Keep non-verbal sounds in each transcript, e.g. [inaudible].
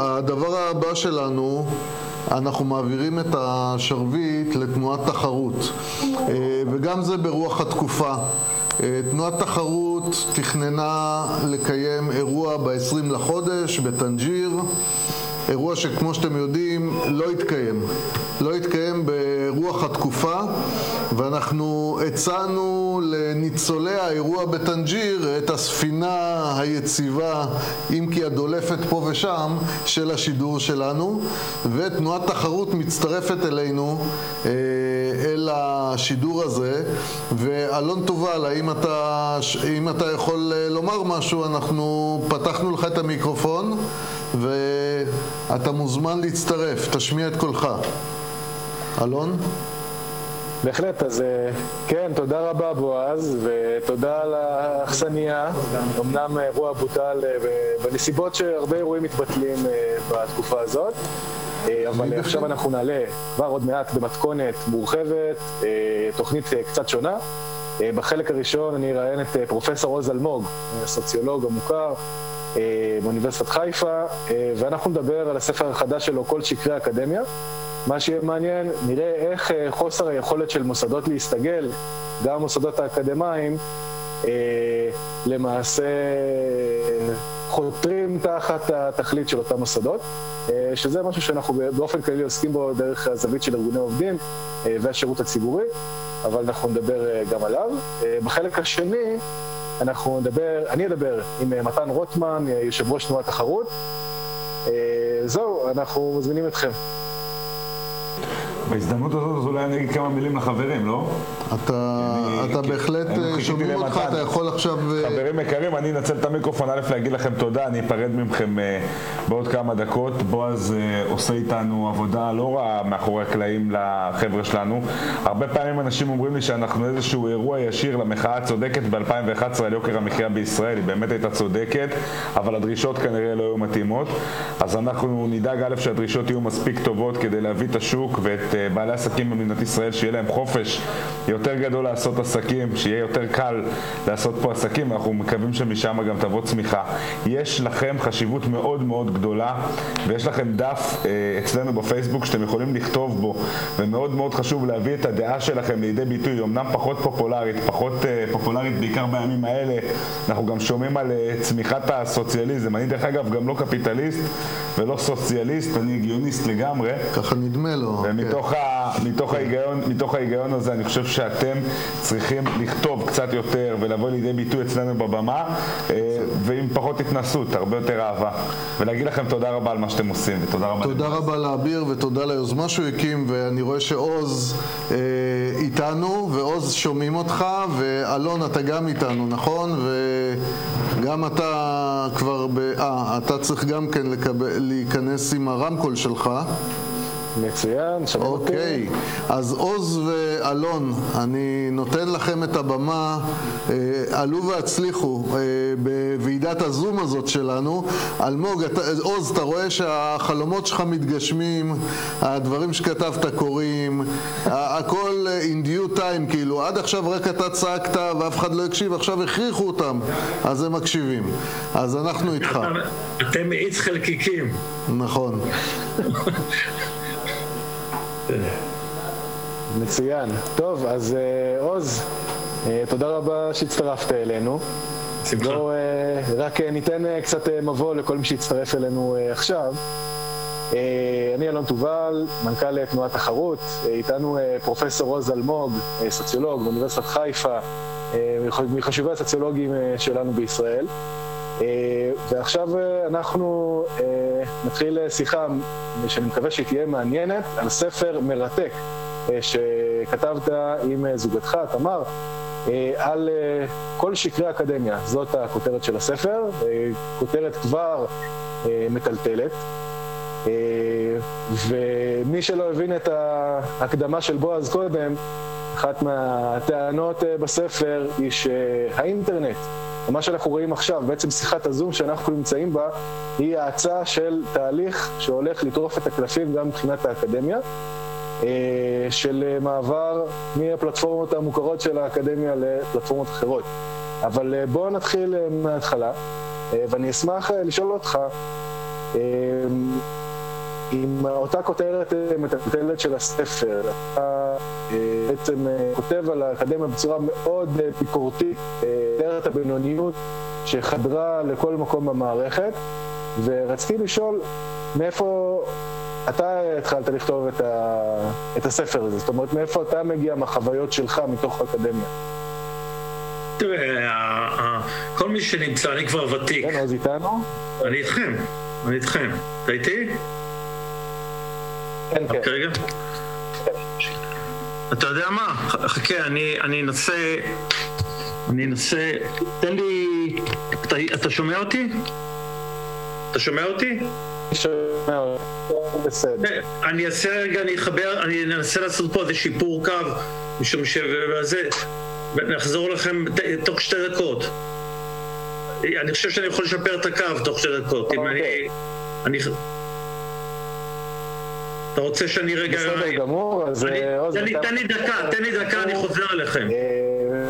הדבר הבא שלנו, אנחנו מעבירים את השרביט לתנועת תחרות, וגם זה ברוח התקופה. תנועת תחרות תכננה לקיים אירוע ב-20 לחודש בטנג'יר, אירוע שכמו שאתם יודעים לא התקיים, לא התקיים ברוח התקופה ואנחנו הצענו לניצולי האירוע בטנג'יר את הספינה היציבה, אם כי הדולפת פה ושם, של השידור שלנו ותנועת תחרות מצטרפת אלינו אל השידור הזה ואלון תובל, האם אתה, אם אתה יכול לומר משהו, אנחנו פתחנו לך את המיקרופון ואתה מוזמן להצטרף, תשמיע את קולך. אלון? בהחלט, אז כן, תודה רבה בועז, ותודה על האכסניה. אמנם אירוע בוטל בנסיבות שהרבה אירועים מתבטלים בתקופה הזאת, אבל עכשיו אנחנו נעלה כבר עוד מעט במתכונת מורחבת, תוכנית קצת שונה. בחלק הראשון אני אראיין את פרופסור עוז אלמוג, סוציולוג המוכר. באוניברסיטת חיפה, ואנחנו נדבר על הספר החדש שלו, כל שקרי האקדמיה. מה שיהיה מעניין, נראה איך חוסר היכולת של מוסדות להסתגל, גם המוסדות האקדמיים, למעשה חותרים תחת התכלית של אותם מוסדות, שזה משהו שאנחנו באופן כללי עוסקים בו דרך הזווית של ארגוני עובדים והשירות הציבורי, אבל אנחנו נדבר גם עליו. בחלק השני, אנחנו נדבר, אני אדבר עם מתן רוטמן, יושב ראש תנועת תחרות. זהו, אנחנו מזמינים אתכם. בהזדמנות הזאת אולי אני אגיד כמה מילים לחברים, לא? אתה, אני, אתה בהחלט שומעים אותך, אתה יכול עכשיו... חברים יקרים, אני אנצל את המיקרופון א' להגיד לכם תודה, אני אפרד מכם בעוד כמה דקות. בועז עושה איתנו עבודה לא רעה מאחורי הקלעים לחבר'ה שלנו. הרבה פעמים אנשים אומרים לי שאנחנו איזשהו אירוע ישיר למחאה הצודקת ב-2011 על יוקר המחיה בישראל, היא באמת הייתה צודקת, אבל הדרישות כנראה לא היו מתאימות. אז אנחנו נדאג א' שהדרישות יהיו מספיק טובות כדי להביא את השוק ואת בעלי עסקים במדינת ישראל, שיהיה להם חופש יותר גדול לעשות עסקים, שיהיה יותר קל לעשות פה עסקים, אנחנו מקווים שמשם גם תבוא צמיחה. יש לכם חשיבות מאוד מאוד גדולה, ויש לכם דף אה, אצלנו בפייסבוק שאתם יכולים לכתוב בו, ומאוד מאוד חשוב להביא את הדעה שלכם לידי ביטוי, אמנם פחות פופולרית, פחות אה, פופולרית בעיקר בימים האלה, אנחנו גם שומעים על אה, צמיחת הסוציאליזם. אני דרך אגב גם לא קפיטליסט ולא סוציאליסט, אני הגיוניסט לגמרי. ככה נדמה לו. ומתוך כן. ה, מתוך, ההיגיון, מתוך ההיגיון הזה אני חושב שאתם צריכים לכתוב קצת יותר ולבוא לידי ביטוי אצלנו בבמה ועם פחות התנסות, הרבה יותר אהבה ולהגיד לכם תודה רבה על מה שאתם עושים ותודה רבה תודה רבה לאביר ותודה ליוזמה שהוא הקים ואני רואה שעוז אה, איתנו ועוז שומעים אותך ואלון אתה גם איתנו נכון? וגם אתה כבר. אה, אתה צריך גם כן לקבל, להיכנס עם הרמקול שלך מצוין, שומעים אותי. אוקיי, אז עוז ואלון, אני נותן לכם את הבמה, עלו והצליחו בוועידת הזום הזאת שלנו. אלמוג, עוז, אתה רואה שהחלומות שלך מתגשמים, הדברים שכתבת קורים, הכל in due time, כאילו, עד עכשיו רק אתה צעקת ואף אחד לא הקשיב, עכשיו הכריחו אותם, אז הם מקשיבים. אז אנחנו איתך. אתם מאיץ חלקיקים. נכון. [laughs] מצוין. טוב, אז עוז, תודה רבה שהצטרפת אלינו. שמחה. בואו רק ניתן קצת מבוא לכל מי שהצטרף אלינו עכשיו. אני אלון תובל, מנכ"ל תנועת תחרות, איתנו פרופסור עוז אלמוג, סוציולוג באוניברסיטת חיפה, מחשובי הסוציולוגים שלנו בישראל. ועכשיו אנחנו נתחיל שיחה שאני מקווה שהיא תהיה מעניינת על ספר מרתק שכתבת עם זוגתך, תמר, על כל שקרי האקדמיה. זאת הכותרת של הספר, כותרת כבר מטלטלת. ומי שלא הבין את ההקדמה של בועז קודם, אחת מהטענות בספר היא שהאינטרנט, ומה שאנחנו רואים עכשיו, בעצם שיחת הזום שאנחנו נמצאים בה, היא האצה של תהליך שהולך לטרוף את הקלפים גם מבחינת האקדמיה, של מעבר מהפלטפורמות המוכרות של האקדמיה לפלטפורמות אחרות. אבל בואו נתחיל מההתחלה, ואני אשמח לשאול אותך, עם אותה כותרת מטלטלת של הספר, אתה בעצם כותב על האקדמיה בצורה מאוד ביקורתית, כותרת הבינוניות שחדרה לכל מקום במערכת, ורציתי לשאול מאיפה אתה התחלת לכתוב את, ה... את הספר הזה? זאת אומרת, מאיפה אתה מגיע מהחוויות שלך מתוך האקדמיה? תראה, כל מי שנמצא, אני כבר ותיק. כן, אז איתנו? אני איתכם, אני איתכם. אתה איתי? כן, כן. רגע. אתה יודע מה? חכה, אני, אנסה... אני אנסה... תן לי... אתה, אתה שומע אותי? אתה שומע אותי? אני אעשה רגע, אני אחבר, אני אנסה לעשות פה איזה שיפור קו, משום שזה, נחזור לכם תוך שתי דקות. אני חושב שאני יכול לשפר את הקו תוך שתי דקות. אם אני... אתה רוצה שאני רגע... בסדר גמור, אז... אה, תן לי דקה, תן לי דקה, אני חוזר אליכם. אה,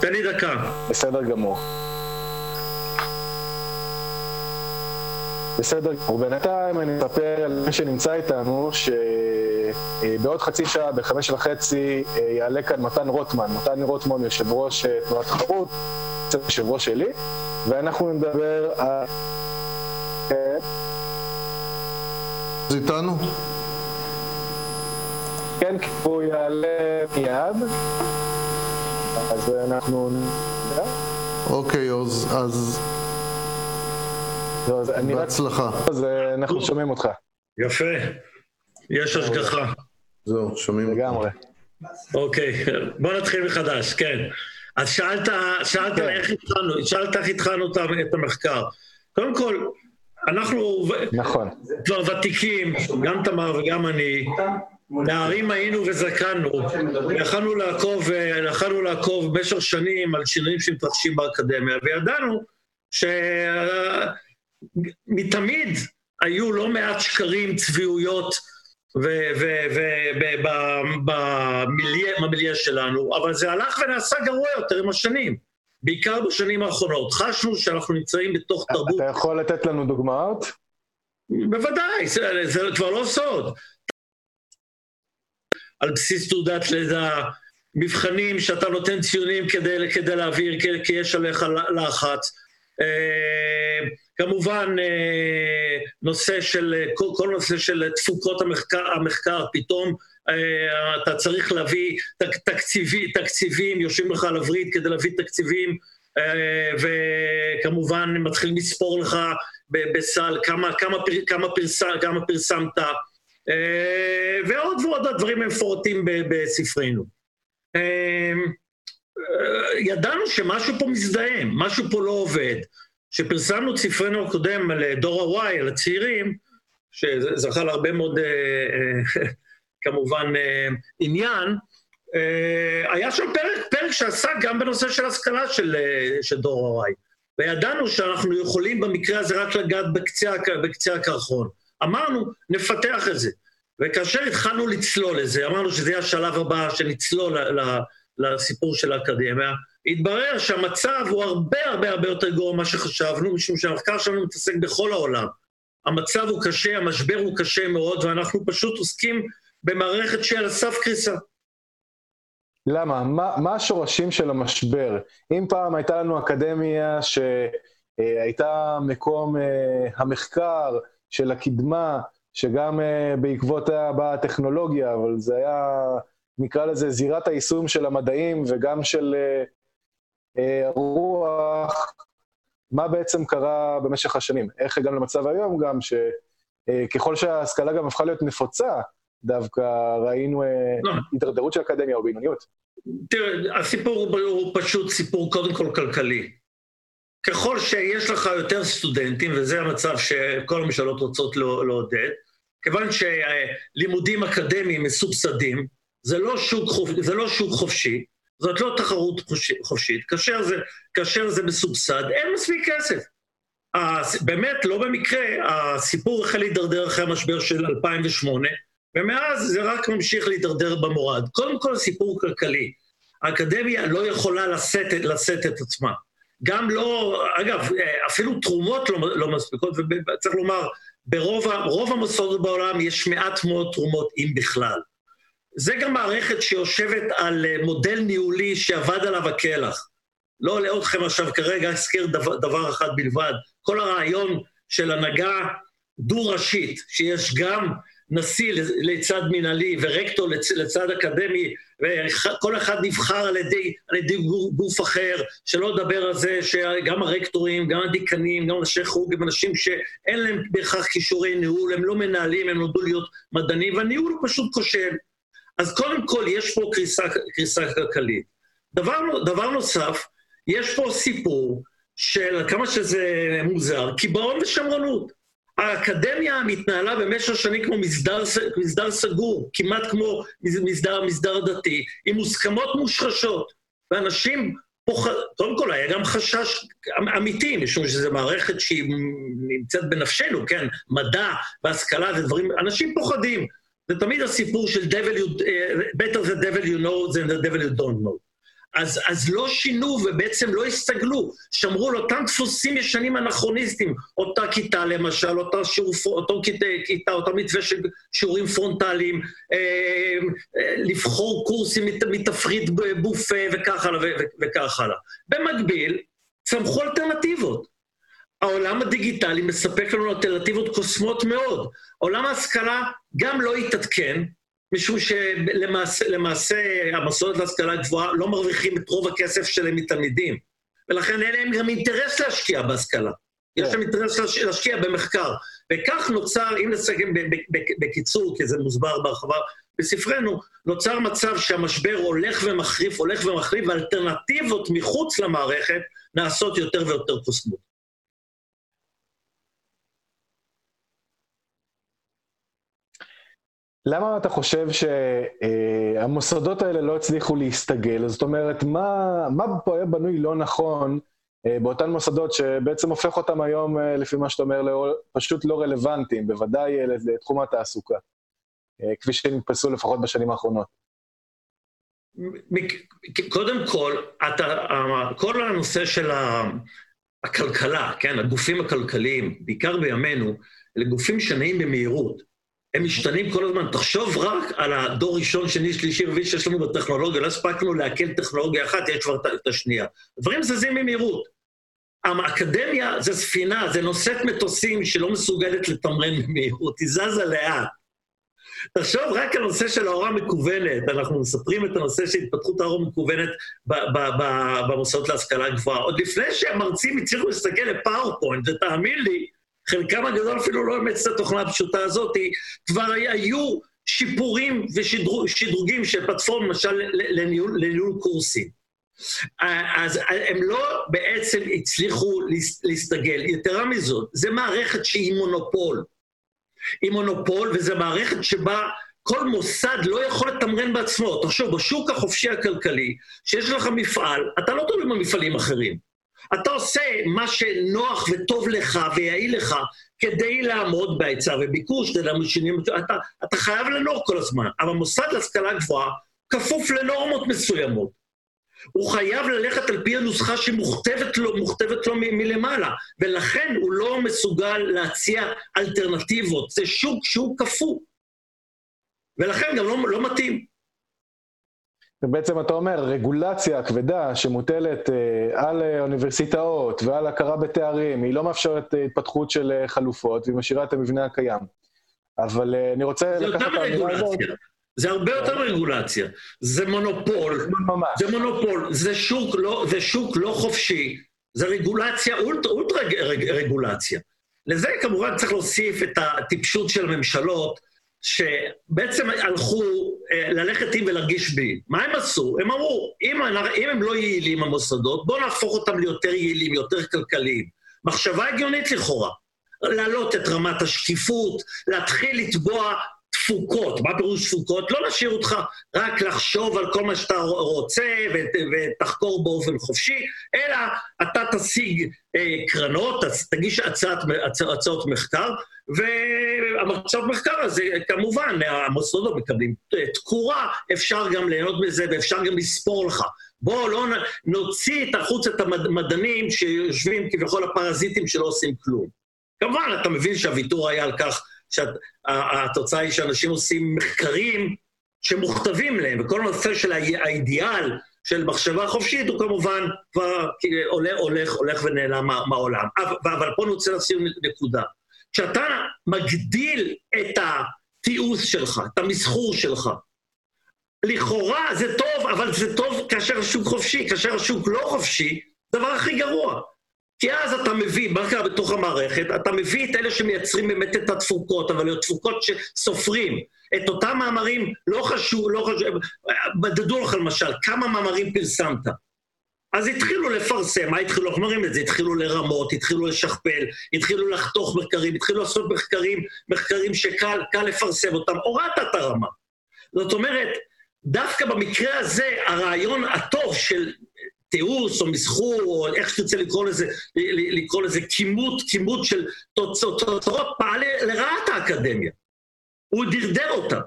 תן לי דקה. בסדר גמור. בסדר גמור. בינתיים אני אספר על מי שנמצא איתנו, שבעוד חצי שעה, בחמש וחצי, יעלה כאן מתן רוטמן. מתן רוטמן, יושב ראש תנועת תחרות, יושב ראש שלי, ואנחנו נדבר על... זה איתנו? כן, כי הוא יעלה מיד, אז אנחנו... אוקיי, עוז, אז לא, אז אני רק... בהצלחה. אז אה, אנחנו שומעים אותך. יפה. יש השגחה. זהו, שומעים אותך. לגמרי. אוקיי, בוא נתחיל מחדש, כן. אז שאלת, שאלת כן. איך התחלנו, שאלת איך התחלנו את המחקר. קודם כל, אנחנו נכון. כבר ותיקים, גם תמר וגם אני, נערים היינו וזקנו, יכלנו לעקוב, יכלנו לעקוב במשך שנים על שינויים שמתרחשים באקדמיה, וידענו שמתמיד היו לא מעט שקרים, צביעויות, במיליה שלנו, אבל זה הלך ונעשה גרוע יותר עם השנים, בעיקר בשנים האחרונות. חשנו שאנחנו נמצאים בתוך תרבות... אתה יכול לתת לנו דוגמאות? בוודאי, זה, זה כבר לא סוד. על בסיס תעודת לידה, מבחנים שאתה נותן ציונים כדי, כדי להעביר, כי, כי יש עליך לחץ. אה, כמובן, אה, נושא של, כל, כל נושא של תפוקות המחקר, המחקר פתאום אתה צריך להביא תק, תקציבי, תקציבים, יושבים לך על הווריד כדי להביא תקציבים, וכמובן מתחילים לספור לך בסל כמה, כמה, פר, כמה, פרסם, כמה פרסמת, ועוד ועוד הדברים המפורטים בספרינו. ידענו שמשהו פה מזדהם, משהו פה לא עובד. כשפרסמנו את ספרנו הקודם על דור ה-Y, על הצעירים, שזכה להרבה מאוד, כמובן, עניין, היה שם פרק, פרק שעסק גם בנושא של השכלה של, של דור ה-Y. וידענו שאנחנו יכולים במקרה הזה רק לגעת בקצה, בקצה הקרחון. אמרנו, נפתח את זה. וכאשר התחלנו לצלול לזה, אמרנו שזה יהיה השלב הבא, שנצלול לסיפור של האקדמיה, התברר שהמצב הוא הרבה הרבה הרבה יותר גרוע ממה שחשבנו, משום שהמחקר שלנו מתעסק בכל העולם. המצב הוא קשה, המשבר הוא קשה מאוד, ואנחנו פשוט עוסקים במערכת שעל הסף קריסה. למה? מה, מה השורשים של המשבר? אם פעם הייתה לנו אקדמיה שהייתה מקום אה, המחקר של הקדמה, שגם אה, בעקבותיה באה הטכנולוגיה, אבל זה היה, נקרא לזה, זירת היישום של המדעים וגם של אה, רוח, מה בעצם קרה במשך השנים? איך הגענו למצב היום גם, שככל שההשכלה גם הפכה להיות נפוצה, דווקא ראינו לא. הידרדרות של אקדמיה או בינוניות. תראה, הסיפור הוא פשוט סיפור קודם כל כלכלי. ככל שיש לך יותר סטודנטים, וזה המצב שכל הממשלות רוצות לעודד, כיוון שלימודים אקדמיים מסובסדים, זה לא שוק, חופ... זה לא שוק חופשי, זאת לא תחרות חופשית. כאשר זה, כאשר זה מסובסד, אין מספיק כסף. באמת, לא במקרה, הסיפור החל להידרדר אחרי המשבר של 2008, ומאז זה רק ממשיך להידרדר במורד. קודם כל, סיפור כלכלי. האקדמיה לא יכולה לשאת, לשאת את עצמה. גם לא, אגב, אפילו תרומות לא, לא מספיקות, וצריך לומר, ברוב המוסדות בעולם יש מעט מאוד תרומות, אם בכלל. זה גם מערכת שיושבת על מודל ניהולי שאבד עליו הקלח. לא אלאה אתכם עכשיו כרגע, אזכיר דבר, דבר אחד בלבד. כל הרעיון של הנהגה דו-ראשית, שיש גם נשיא לצד מנהלי ורקטור לצד אקדמי, וכל אחד נבחר על ידי, על ידי גוף אחר, שלא לדבר על זה שגם הרקטורים, גם הדיקנים, גם אנשי חוג הם אנשים שאין להם בהכרח כישורי ניהול, הם לא מנהלים, הם נולדו להיות מדענים, והניהול הוא פשוט כושל. אז קודם כל יש פה קריסה, קריסה כלכלית. דבר, דבר נוסף, יש פה סיפור של כמה שזה מוזר, קיבעון ושמרנות. האקדמיה מתנהלה במשך שנים כמו מסדר, מסדר סגור, כמעט כמו מסדר, מסדר דתי, עם מוסכמות מושרשות, ואנשים פוחד... קודם כל, היה גם חשש אמיתי, משום שזו מערכת שהיא נמצאת בנפשנו, כן? מדע והשכלה זה דברים... אנשים פוחדים. זה תמיד הסיפור של devil you, uh, better the devil you know than the devil you don't know. אז, אז לא שינו ובעצם לא הסתגלו, שמרו על אותם דפוסים ישנים אנכרוניסטיים, אותה כיתה למשל, אותה שיעור, אותו כיתה, כיתה, אותו מתווה של שיעורים פרונטליים, אה, אה, לבחור קורסים מת, מתפריט בופה וכך הלאה וכך הלאה. במקביל, צמחו אלטרנטיבות. העולם הדיגיטלי מספק לנו אלטרנטיבות קוסמות מאוד. עולם ההשכלה גם לא התעדכן, משום שלמעשה המוסדות להשכלה גבוהה לא מרוויחים את רוב הכסף שלהם מתלמידים, ולכן אין להם גם אינטרס להשקיע בהשכלה. יש להם אינטרס להשקיע במחקר. וכך נוצר, אם נסכם בקיצור, כי זה מוסבר בהרחבה בספרנו, נוצר מצב שהמשבר הולך ומחריף, הולך ומחריף, ואלטרנטיבות מחוץ למערכת נעשות יותר ויותר קוסמות. למה אתה חושב שהמוסדות האלה לא הצליחו להסתגל? זאת אומרת, מה, מה פה היה בנוי לא נכון אה, באותן מוסדות שבעצם הופך אותם היום, אה, לפי מה שאתה אומר, פשוט לא רלוונטיים, בוודאי אה, לתחום התעסוקה, כפי שנתפסו לפחות בשנים האחרונות? קודם כל, אתה, כל הנושא של הכלכלה, כן, הגופים הכלכליים, בעיקר בימינו, אלה גופים שנעים במהירות. הם משתנים כל הזמן. תחשוב רק על הדור ראשון, שני, שלישי, רביעי שיש לנו בטכנולוגיה, לא הספקנו לעכל טכנולוגיה אחת, יש כבר את השנייה. דברים זזים במהירות. האקדמיה זה ספינה, זה נושאת מטוסים שלא מסוגלת לתמרן במהירות, היא זזה לאט. תחשוב רק על הנושא של ההוראה המקוונת, אנחנו מספרים את הנושא של התפתחות ההוראה המקוונת במוסדות להשכלה גבוהה. עוד לפני שהמרצים הצליחו להסתכל לפאורפוינט, ותאמין לי, חלקם הגדול אפילו לא אימץ את התוכנה הפשוטה הזאת, כבר היו שיפורים ושדרוגים של פלטפורמה, למשל לניהול, לניהול קורסים. אז הם לא בעצם הצליחו להסתגל. יתרה מזאת, זו מערכת שהיא מונופול. היא מונופול, וזו מערכת שבה כל מוסד לא יכול לתמרן בעצמו. תחשוב, בשוק החופשי הכלכלי, שיש לך מפעל, אתה לא תלוי במפעלים אחרים. אתה עושה מה שנוח וטוב לך ויעיל לך כדי לעמוד בהיצע וביקוש, אתה, אתה חייב לנור כל הזמן. אבל מוסד להשכלה גבוהה כפוף לנורמות מסוימות. הוא חייב ללכת על פי הנוסחה שמוכתבת לו, לו מ- מלמעלה, ולכן הוא לא מסוגל להציע אלטרנטיבות. זה שוק שהוא קפוא, ולכן גם לא, לא מתאים. ובעצם אתה אומר, רגולציה כבדה שמוטלת אה, על אוניברסיטאות ועל הכרה בתארים, היא לא מאפשרת אה, התפתחות של אה, חלופות, והיא משאירה את המבנה הקיים. אבל אני רוצה לקחת את האמירה הזאת... זה הרבה יותר רגולציה. זה מונופול. ממש. זה מונופול. זה שוק לא, זה שוק לא חופשי. זה רגולציה, אולט, אולטרה רגולציה. לזה כמובן צריך להוסיף את הטיפשות של הממשלות, שבעצם הלכו אה, ללכת עם ולהרגיש בי. מה הם עשו? הם אמרו, אם, אם הם לא יעילים המוסדות, בואו נהפוך אותם ליותר יעילים, יותר כלכליים. מחשבה הגיונית לכאורה. להעלות את רמת השקיפות, להתחיל לתבוע תפוקות. מה פירוש תפוקות? לא להשאיר אותך רק לחשוב על כל מה שאתה רוצה ותחקור באופן חופשי, אלא אתה תשיג אה, קרנות, תגיש הצעת, הצע, הצעות מחקר, והמצב מחקר הזה, כמובן, המוסדות מקבלים תקורה, אפשר גם ליהנות מזה ואפשר גם לספור לך. בואו לא נוציא את החוץ את המדענים שיושבים כביכול הפרזיטים שלא עושים כלום. כמובן, אתה מבין שהוויתור היה על כך שהתוצאה היא שאנשים עושים מחקרים שמוכתבים להם, וכל הנושא של האידיאל של מחשבה חופשית הוא כמובן כבר הולך, הולך, הולך ונעלם מהעולם. אבל פה אני רוצה לשים נקודה. כשאתה מגדיל את התיעוש שלך, את המסחור שלך, לכאורה זה טוב, אבל זה טוב כאשר השוק חופשי, כאשר השוק לא חופשי, דבר הכי גרוע. כי אז אתה מביא, מה קרה בתוך המערכת? אתה מביא את אלה שמייצרים באמת את התפוקות, אבל התפוקות שסופרים. את אותם מאמרים, לא חשוב, לא חשוב, מדדו לך למשל, כמה מאמרים פרסמת. אז התחילו לפרסם, מה התחילו? איך אומרים את זה? התחילו לרמות, התחילו לשכפל, התחילו לחתוך מחקרים, התחילו לעשות מחקרים, מחקרים שקל לפרסם אותם, הורדת את הרמה. זאת אומרת, דווקא במקרה הזה, הרעיון הטוב של תיעוש או מסחור, או איך שתרצה לקרוא לזה, לקרוא לזה כימות, כימות של תוצאות, פעל לרעת האקדמיה. הוא דרדר אותה.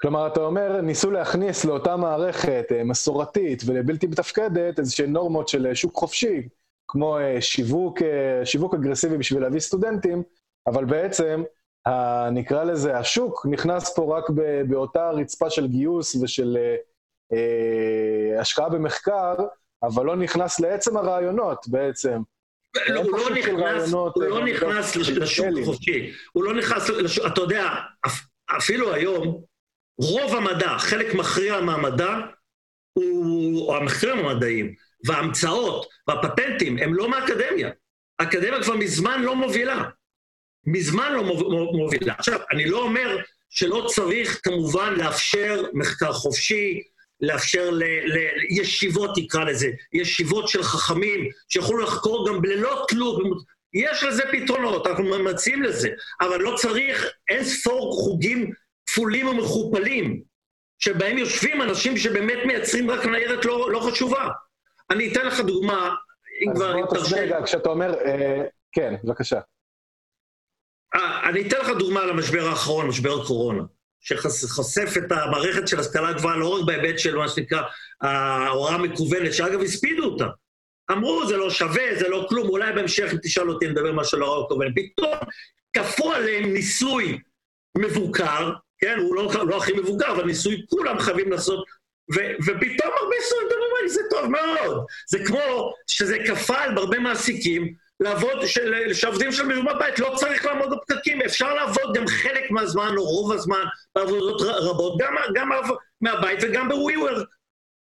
כלומר, אתה אומר, ניסו להכניס לאותה מערכת אה, מסורתית ולבלתי מתפקדת איזשהן נורמות של אה, שוק חופשי, כמו אה, שיווק, שיווק אגרסיבי בשביל להביא סטודנטים, אבל בעצם, נקרא לזה, השוק נכנס פה רק באותה רצפה של גיוס ושל השקעה במחקר, אבל לא נכנס לעצם הרעיונות בעצם. לא, הוא לא נכנס, הוא לא אה, נכנס לשוק חופשי. הוא לא נכנס אתה יודע, אפילו היום, רוב המדע, חלק מכריע מהמדע, הוא, או המחקרים המדעיים, וההמצאות והפטנטים הם לא מהאקדמיה. האקדמיה כבר מזמן לא מובילה. מזמן לא מובילה. עכשיו, אני לא אומר שלא צריך כמובן לאפשר מחקר חופשי, לאפשר לישיבות, תקרא לזה, ישיבות של חכמים, שיכולו לחקור גם ללא תלות. יש לזה פתרונות, אנחנו מציעים לזה, אבל לא צריך אין ספור חוגים כפולים ומכופלים, שבהם יושבים אנשים שבאמת מייצרים רק ניירת לא, לא חשובה. אני אתן לך דוגמה, אם כבר, אם תרשה. רגע, כשאתה אומר, אה, כן, בבקשה. אה, אני אתן לך דוגמה למשבר האחרון, משבר הקורונה. שחושף את המערכת של השכלה הגבוהה לא רק בהיבט של מה שנקרא ההוראה המקוונת, שאגב הספידו אותה. אמרו, זה לא שווה, זה לא כלום, אולי בהמשך, אם תשאל אותי, נדבר משהו על ההוראה המקוונת. פתאום כפו עליהם ניסוי מבוקר, כן, הוא לא, לא הכי מבוגר, אבל ניסוי כולם חייבים לעשות, ו- ופתאום הרבה סטודנטים אומרים, זה טוב מאוד. זה כמו שזה כפה על הרבה מעסיקים, לעבוד, שעובדים של מלומת בית לא צריך לעמוד בפקקים, אפשר לעבוד גם חלק מהזמן או רוב הזמן בעבודות רבות, גם, גם מהבית וגם ב-WeWork.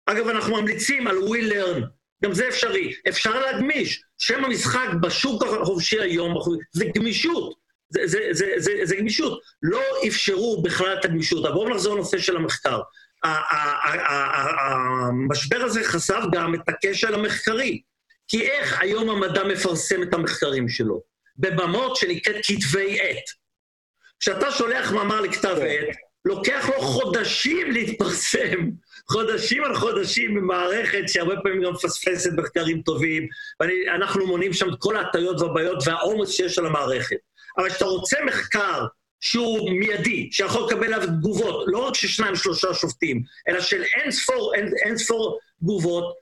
אגב, אנחנו ממליצים על WeLearn, גם זה אפשרי. אפשר להגמיש. שם המשחק בשוק החופשי היום זה גמישות. זה, זה, זה, זה, זה גמישות. לא אפשרו בכלל את הגמישות. אבל בואו נחזור לנושא של המחקר. המשבר הזה חשף גם את הקשר המחקרי. כי איך היום המדע מפרסם את המחקרים שלו? בבמות שנקראת כתבי עת. כשאתה שולח מאמר לכתב כן. עת, לוקח לו חודשים להתפרסם, חודשים על חודשים במערכת שהרבה פעמים גם מפספסת מחקרים טובים, ואנחנו מונים שם את כל ההטיות והבעיות והעומס שיש על המערכת. אבל כשאתה רוצה מחקר שהוא מיידי, שיכול לקבל עליו תגובות, לא רק של שניים, שלושה שופטים, אלא של אין ספור, אין, אין ספור תגובות,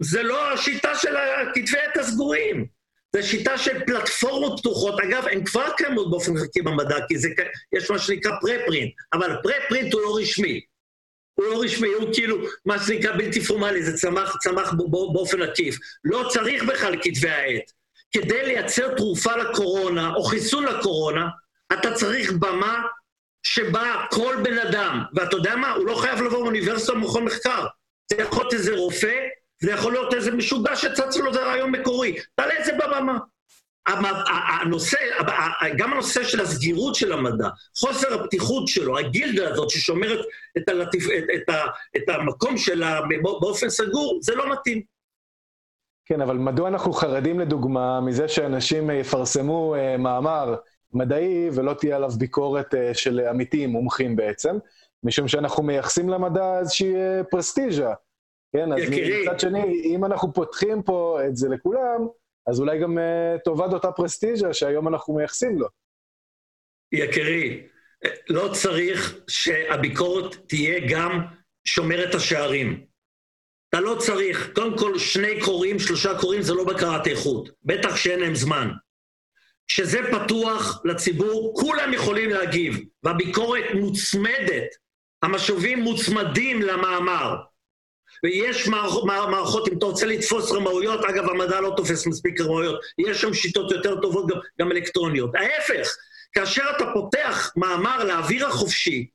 זה לא השיטה של הכתבי עת הסגורים. זה שיטה של פלטפורמות פתוחות. אגב, הן כבר קיימות באופן חלקי במדע, כי זה, יש מה שנקרא פרה-פרינט, אבל פרה-פרינט הוא לא רשמי. הוא לא רשמי, הוא כאילו מה שנקרא בלתי פורמלי, זה צמח, צמח באופן עקיף. לא צריך בכלל כתבי העת. כדי לייצר תרופה לקורונה, או חיסון לקורונה, אתה צריך במה שבה כל בן אדם, ואתה יודע מה? הוא לא חייב לבוא מאוניברסיטה או מכון מחקר. זה יכול להיות איזה רופא זה יכול להיות איזה משוגע שצץ לו איזה רעיון מקורי, תעלה את זה בבמה. הנושא, גם הנושא של הסגירות של המדע, חוסר הפתיחות שלו, הגילדה הזאת ששומרת את, הלטיף, את, את, את המקום שלה באופן סגור, זה לא מתאים. כן, אבל מדוע אנחנו חרדים לדוגמה מזה שאנשים יפרסמו אה, מאמר מדעי ולא תהיה עליו ביקורת אה, של עמיתים, מומחים בעצם? משום שאנחנו מייחסים למדע איזושהי אה, פרסטיז'ה. כן, אז מצד שני, אם אנחנו פותחים פה את זה לכולם, אז אולי גם uh, תאבד אותה פרסטיז'ה שהיום אנחנו מייחסים לו. יקירי, לא צריך שהביקורת תהיה גם שומר את השערים. אתה לא צריך, קודם כל שני קוראים, שלושה קוראים זה לא בקרת איכות, בטח שאין להם זמן. כשזה פתוח לציבור, כולם יכולים להגיב, והביקורת מוצמדת, המשובים מוצמדים למאמר. ויש מערכות, אם אתה רוצה לתפוס רמאויות, אגב, המדע לא תופס מספיק רמאויות, יש שם שיטות יותר טובות, גם, גם אלקטרוניות. ההפך, כאשר אתה פותח מאמר לאוויר החופשי,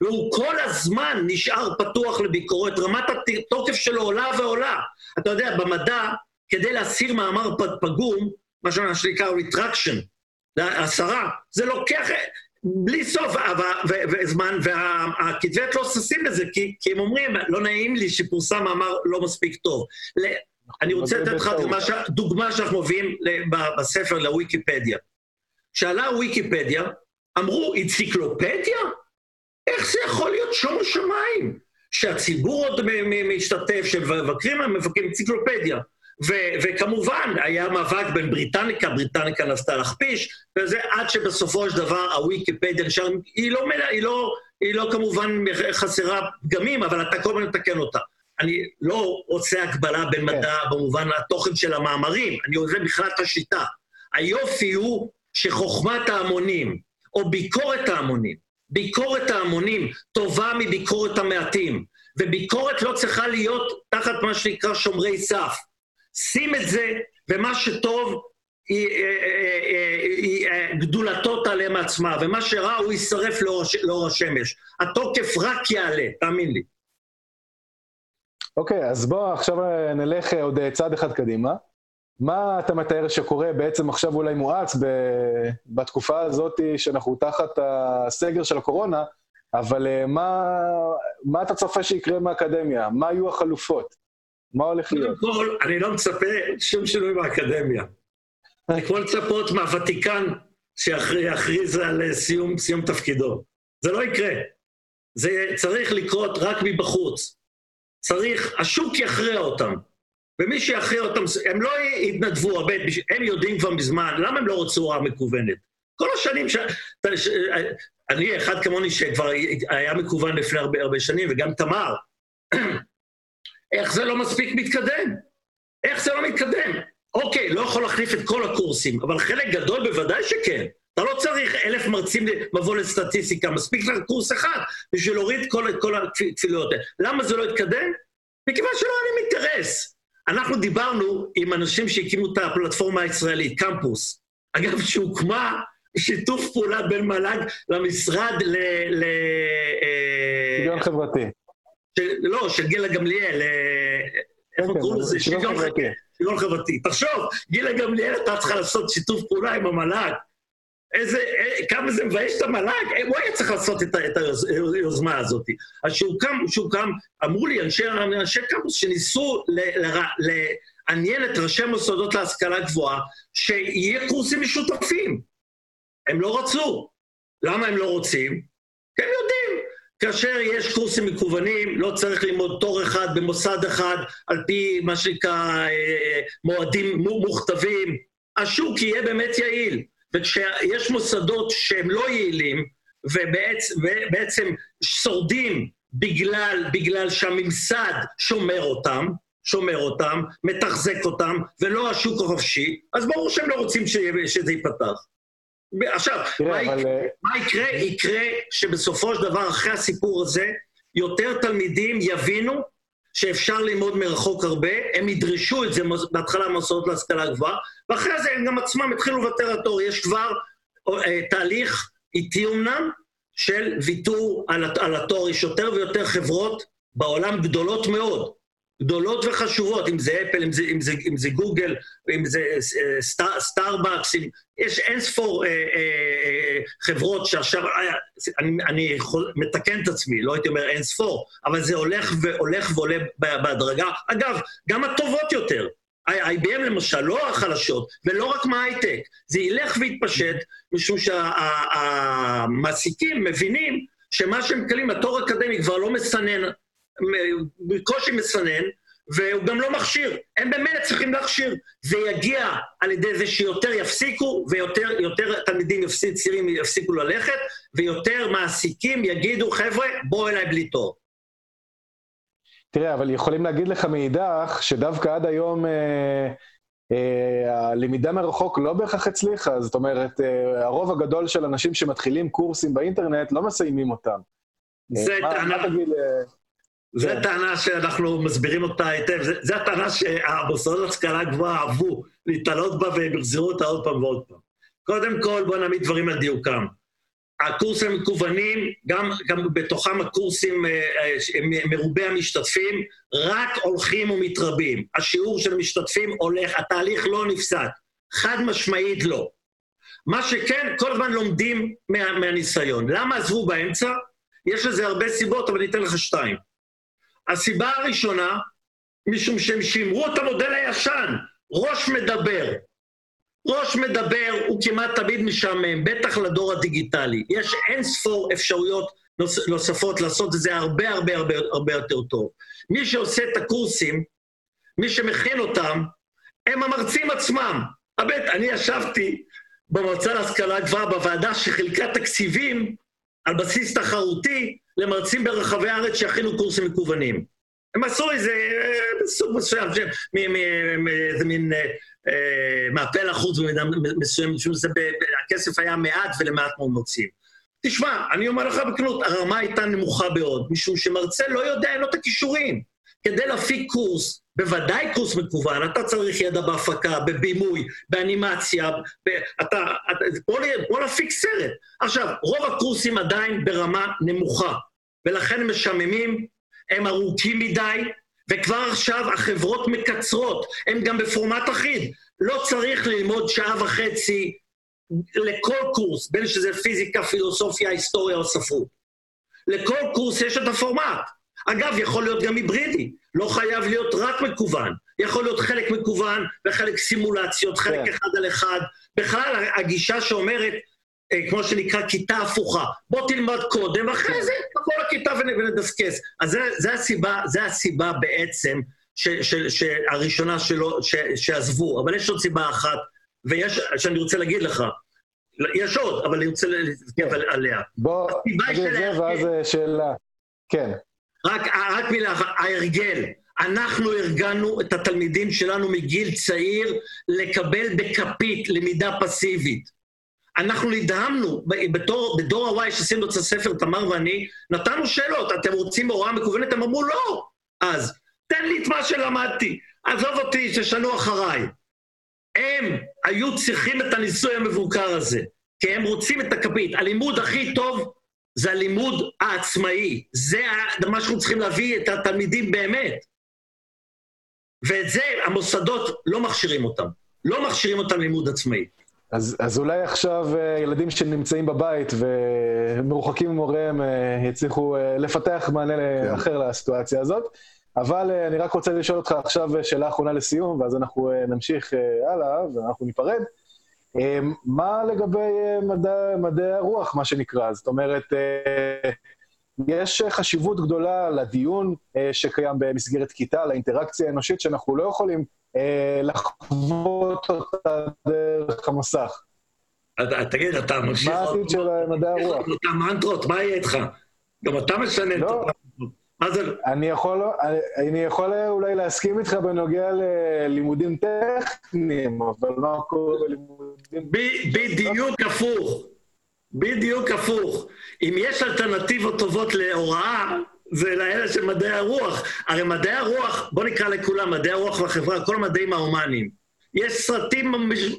והוא כל הזמן נשאר פתוח לביקורת, רמת התוקף שלו עולה ועולה. אתה יודע, במדע, כדי להסיר מאמר פגום, מה שנקרא retraction, הסרה, זה לוקח בלי סוף זמן, והכתבי עת לא ששים לזה, כי, כי הם אומרים, לא נעים לי שפורסם מאמר לא מספיק טוב. אני רוצה לתת לך דוגמה, דוגמה שאנחנו מביאים בספר לוויקיפדיה. שאלה וויקיפדיה, אמרו, אנציקלופדיה? איך זה יכול להיות שומו שמיים? שהציבור עוד משתתף, שמבקרים, מבקרים אנציקלופדיה. ו- וכמובן, היה מאבק בין בריטניקה, בריטניקה נסתה להכפיש, וזה עד שבסופו של דבר הוויקיפדיה נשאר, היא לא, היא לא, היא לא כמובן חסרה פגמים, אבל אתה כל הזמן מתקן אותה. אני לא רוצה הקבלה בין כן. מדע במובן התוכן של המאמרים, אני עוזר בכלל את השיטה. היופי הוא שחוכמת ההמונים, או ביקורת ההמונים, ביקורת ההמונים טובה מביקורת המעטים, וביקורת לא צריכה להיות תחת מה שנקרא שומרי סף. שים את זה, ומה שטוב, היא, היא, היא, גדולתו תעלה מעצמה, ומה שרע הוא יישרף לאור, השמש. התוקף רק יעלה, תאמין לי. אוקיי, okay, אז בוא עכשיו נלך עוד צעד אחד קדימה. מה אתה מתאר שקורה בעצם עכשיו אולי מואץ ב... בתקופה הזאת שאנחנו תחת הסגר של הקורונה, אבל אה, מה, מה אתה צופה שיקרה מהאקדמיה? מה יהיו החלופות? מה הולך להיות? קודם כל, אני לא מצפה שום שינוי באקדמיה. אני יכול לצפות מהוותיקן שיכריז על אה, סיום, סיום תפקידו. זה לא יקרה. זה צריך לקרות רק מבחוץ. צריך, השוק יכריע אותם. ומי שיכריע אותם, הם לא יתנדבו הרבה, הם יודעים כבר מזמן, למה הם לא רצו הוראה מקוונת? כל השנים. ש... אני, אחד כמוני שכבר היה מקוון לפני הרבה הרבה שנים, וגם תמר, איך זה לא מספיק מתקדם? איך זה לא מתקדם? אוקיי, לא יכול להחליף את כל הקורסים, אבל חלק גדול בוודאי שכן. אתה לא צריך אלף מרצים לבוא לסטטיסטיקה, מספיק לך קורס אחד בשביל להוריד כל, כל הכפילויות האלה. למה זה לא התקדם? מכיוון שלא היה לי אינטרס. אנחנו דיברנו עם אנשים שהקימו את הפלטפורמה הישראלית, קמפוס. אגב, שהוקמה שיתוף פעולה בין מל"ג למשרד ל... שוויון חברתי. לא, של גילה גמליאל, אה, איך כן, קוראים לזה? שוויון חברתי. שוויון חברתי. תחשוב, גילה גמליאל הייתה צריכה לעשות שיתוף פעולה עם המל"ג. איזה, אה, כמה זה מבייש את המל"ג, אה, הוא היה צריך לעשות את, את היוזמה הזאת. אז שהוקם, שהוקם, אמרו לי אנשי, אנשי קמפוס שניסו ל, ל, לעניין את ראשי מוסדות להשכלה גבוהה, שיהיה קורסים משותפים. הם לא רצו. למה הם לא רוצים? כי הם יודעים. כאשר יש קורסים מקוונים, לא צריך ללמוד תור אחד במוסד אחד, על פי מה שנקרא אה, מועדים מוכתבים. השוק יהיה באמת יעיל. וכשיש מוסדות שהם לא יעילים, ובעצם, ובעצם שורדים בגלל, בגלל שהממסד שומר אותם, שומר אותם, מתחזק אותם, ולא השוק החופשי, אז ברור שהם לא רוצים שזה ייפתח. עכשיו, מה, אבל... יקרה, אה, מה יקרה? יקרה שבסופו של דבר, אחרי הסיפור הזה, יותר תלמידים יבינו שאפשר ללמוד מרחוק הרבה, הם ידרשו את זה בהתחלה במוסדות להשכלה גבוהה, ואחרי זה הם גם עצמם התחילו לוותר על התור. יש כבר אה, תהליך איטי אמנם, של ויתור על, על התואר. יש יותר ויותר חברות בעולם גדולות מאוד, גדולות וחשובות, אם זה אפל, אם זה, אם זה, אם זה גוגל, אם זה אה, סטאר, סטארבקס, אם, יש אין ספור אה, אה, אה, חברות שעכשיו, אה, אני, אני יכול, מתקן את עצמי, לא הייתי אומר אין ספור, אבל זה הולך והולך ועולה בהדרגה. אגב, גם הטובות יותר. IBM למשל, לא החלשות, ולא רק מההייטק, זה ילך ויתפשט, משום שהמעסיקים מבינים שמה שהם מקבלים, התואר האקדמי כבר לא מסנן בקושי מסנן, והוא גם לא מכשיר. הם במילא צריכים להכשיר. זה יגיע על ידי זה שיותר יפסיקו, ויותר תלמידים יפסיק, צעירים יפסיקו ללכת, ויותר מעסיקים יגידו, חבר'ה, בואו אליי בלי תור. תראה, אבל יכולים להגיד לך מאידך, שדווקא עד היום אה, אה, הלמידה מרחוק לא בהכרח הצליחה. זאת אומרת, אה, הרוב הגדול של אנשים שמתחילים קורסים באינטרנט לא מסיימים אותם. זה אה, מה- טענה- מה תגיד, אה, זו כן. טענה שאנחנו מסבירים אותה היטב, זו- הטענה שהמוסדות להשכלה גבוהה אהבו להתעלות בה והם החזירו אותה עוד פעם ועוד פעם. קודם כל, בואו נעמיד דברים על דיוקם. הקורסים המקוונים, גם, גם בתוכם הקורסים אה, אה, מרובי המשתתפים, רק הולכים ומתרבים. השיעור של המשתתפים הולך, התהליך לא נפסק. חד משמעית לא. מה שכן, כל הזמן לומדים מה, מהניסיון. למה עזבו באמצע? יש לזה הרבה סיבות, אבל אני אתן לך שתיים. הסיבה הראשונה, משום שהם שימרו את המודל הישן, ראש מדבר. ראש מדבר הוא כמעט תמיד משעמם, בטח לדור הדיגיטלי. יש אין ספור אפשרויות נוס, נוספות לעשות את זה הרבה הרבה הרבה הרבה יותר טוב. מי שעושה את הקורסים, מי שמכין אותם, הם המרצים עצמם. הבט, אני ישבתי במועצה להשכלה גבוהה בוועדה שחילקה תקציבים על בסיס תחרותי למרצים ברחבי הארץ שיכינו קורסים מקוונים. הם עשו איזה אה, סוג מסוים, איזה מין אה, אה, מהפה לחוץ במידה מסוימת, משום שזה ב- ב- הכסף היה מעט ולמעט מאוד מרצים. תשמע, אני אומר לך בכנות, הרמה הייתה נמוכה מאוד, משום שמרצה לא יודע, אין לו את הכישורים. כדי להפיק קורס, בוודאי קורס מקוון, אתה צריך ידע בהפקה, בבימוי, באנימציה, ב, אתה, אתה, בוא להפיק סרט. עכשיו, רוב הקורסים עדיין ברמה נמוכה, ולכן הם משעממים, הם ארוכים מדי, וכבר עכשיו החברות מקצרות, הם גם בפורמט אחיד. לא צריך ללמוד שעה וחצי לכל קורס, בין שזה פיזיקה, פילוסופיה, היסטוריה או ספרות. לכל קורס יש את הפורמט. אגב, יכול להיות גם היברידי, לא חייב להיות רק מקוון. יכול להיות חלק מקוון וחלק סימולציות, חלק כן. אחד על אחד. בכלל, הגישה שאומרת, כמו שנקרא, כיתה הפוכה. בוא תלמד קודם, אחרי זה תבוא לכיתה ונ- ונדסקס. אז זה, זה הסיבה, זה הסיבה בעצם ש, ש, ש, הראשונה שלו, ש, שעזבו. אבל יש עוד סיבה אחת, ויש, שאני רוצה להגיד לך. יש עוד, אבל אני רוצה להזכיר כן. עליה. בוא נגיד את זה, ואז אה, שאלה. כן. רק, רק מילה אחת, ההרגל. אנחנו הרגלנו את התלמידים שלנו מגיל צעיר לקבל בכפית למידה פסיבית. אנחנו נדהמנו, בתור, בדור ה-Y שעשינו את הספר, תמר ואני, נתנו שאלות, אתם רוצים הוראה מקוונת? הם אמרו לא. אז, תן לי את מה שלמדתי, עזוב אותי, תשנו אחריי. הם היו צריכים את הניסוי המבוקר הזה, כי הם רוצים את הכפית. הלימוד הכי טוב זה הלימוד העצמאי. זה מה שאנחנו צריכים להביא את התלמידים באמת. ואת זה המוסדות לא מכשירים אותם. לא מכשירים אותם לימוד עצמאי. אז, אז אולי עכשיו אה, ילדים שנמצאים בבית ומרוחקים ממוריהם אה, יצליחו אה, לפתח מענה כן. אחר לסיטואציה הזאת. אבל אני רק רוצה לשאול אותך עכשיו שאלה אחרונה לסיום, ואז אנחנו נמשיך אה, הלאה ואנחנו ניפרד. מה לגבי מדע, מדעי הרוח, מה שנקרא? זאת אומרת, יש חשיבות גדולה לדיון אה, שקיים במסגרת כיתה, לאינטראקציה האנושית, שאנחנו לא יכולים אה, לחוות אותה דרך המסך. אתה- תגיד, אתה ממשיך... מה העתיד של מדעי הרוח? את אותם מנטרות, מה יהיה איתך? גם אתה משנה את לא. אותם מנטרות. מה זה... אני יכול, אולי להסכים איתך בנוגע ללימודים טכניים, אבל מה קורה בלימודים... בדיוק הפוך. בדיוק הפוך. אם יש אלטרנטיבות טובות להוראה, זה לאלה של מדעי הרוח. הרי מדעי הרוח, בוא נקרא לכולם, מדעי הרוח והחברה, כל המדעים ההומניים. יש סרטים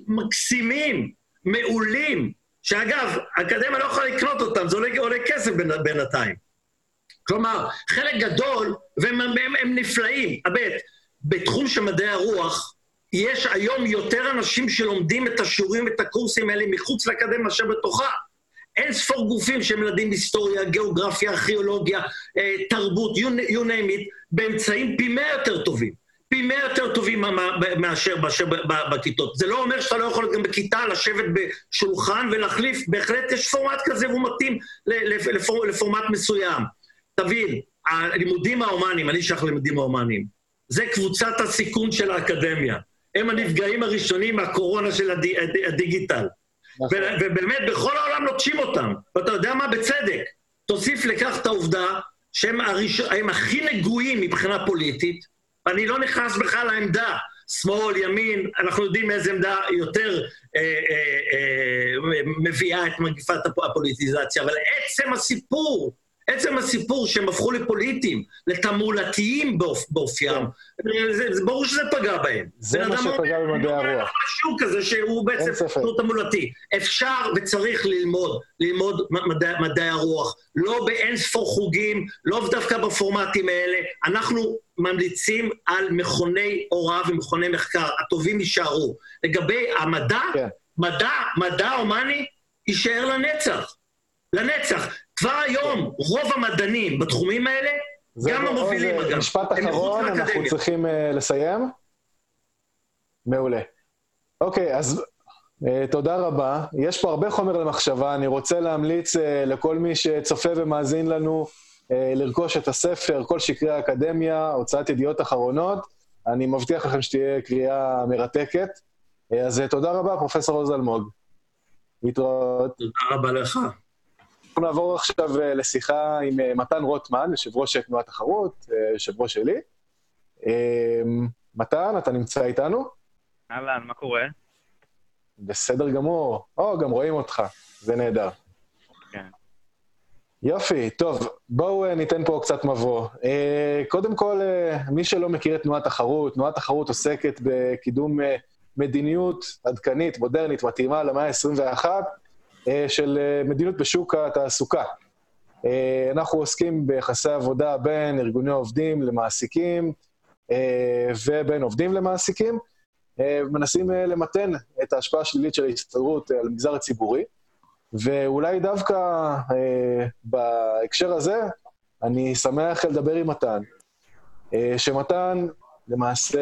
מקסימים, מעולים, שאגב, האקדמיה לא יכולה לקנות אותם, זה עולה, עולה כסף בינתיים. כלומר, חלק גדול, והם הם, הם נפלאים. הבט, בתחום של מדעי הרוח, יש היום יותר אנשים שלומדים את השיעורים ואת הקורסים האלה מחוץ לאקדמיה מאשר בתוכה. אין ספור גופים שמלמדים היסטוריה, גיאוגרפיה, ארכיאולוגיה, אה, תרבות, you, you name it, באמצעים פי מאה יותר טובים. פי מאה יותר טובים מאשר בכיתות. זה לא אומר שאתה לא יכול גם בכיתה לשבת בשולחן ולהחליף, בהחלט יש פורמט כזה והוא מתאים לפורמט מסוים. תבין, הלימודים ההומניים, אני שייך ללימודים ההומניים, זה קבוצת הסיכון של האקדמיה. הם הנפגעים הראשונים מהקורונה של הדי, הד, הדיגיטל. ו- ובאמת, בכל העולם נוטשים אותם. ואתה יודע מה? בצדק. תוסיף לכך את העובדה שהם הראש... הכי נגועים מבחינה פוליטית, ואני לא נכנס בכלל לעמדה, שמאל, ימין, אנחנו יודעים איזה עמדה יותר אה, אה, אה, מביאה את מגיפת הפוליטיזציה, אבל עצם הסיפור עצם הסיפור שהם הפכו לפוליטיים, לתעמולתיים באופ, באופיים, זה, זה ברור שזה פגע בהם. זה מה שפגע במדעי הרוח. משהו כזה שהוא בעצם תעמולתי. אפשר וצריך ללמוד, ללמוד מדע, מדעי הרוח. לא באין ספור חוגים, לא דווקא בפורמטים האלה. אנחנו ממליצים על מכוני הוראה ומכוני מחקר. הטובים יישארו. לגבי המדע, כן. מדע, מדע הומני יישאר לנצח. לנצח. כבר היום רוב המדענים בתחומים האלה, גם המובילים אגב, משפט אחרון, אנחנו צריכים uh, לסיים. מעולה. אוקיי, אז uh, תודה רבה. יש פה הרבה חומר למחשבה. אני רוצה להמליץ לכל מי שצופה ומאזין לנו לרכוש את הספר, כל שקרי האקדמיה, הוצאת ידיעות אחרונות. אני מבטיח לכם שתהיה קריאה מרתקת. אז תודה רבה, פרופ' עוז אלמוג. להתראות. תודה רבה לך. אנחנו נעבור עכשיו אה, לשיחה עם אה, מתן רוטמן, יושב ראש תנועת תחרות, אה, יושב ראש שלי. מתן, אתה נמצא איתנו? אהלן, מה קורה? בסדר גמור. או, גם רואים אותך, זה נהדר. כן. יופי, טוב, בואו ניתן פה קצת מבוא. קודם כל, מי שלא מכיר את תנועת תחרות, תנועת תחרות עוסקת בקידום מדיניות עדכנית, מודרנית, מתאימה למאה ה-21, אה, של אה, מדיניות בשוק התעסוקה. אה, אנחנו עוסקים ביחסי עבודה בין ארגוני עובדים למעסיקים ובין עובדים למעסיקים, מנסים למתן את ההשפעה השלילית של ההסתדרות על המגזר הציבורי, ואולי דווקא בהקשר הזה, אני שמח לדבר עם מתן, שמתן למעשה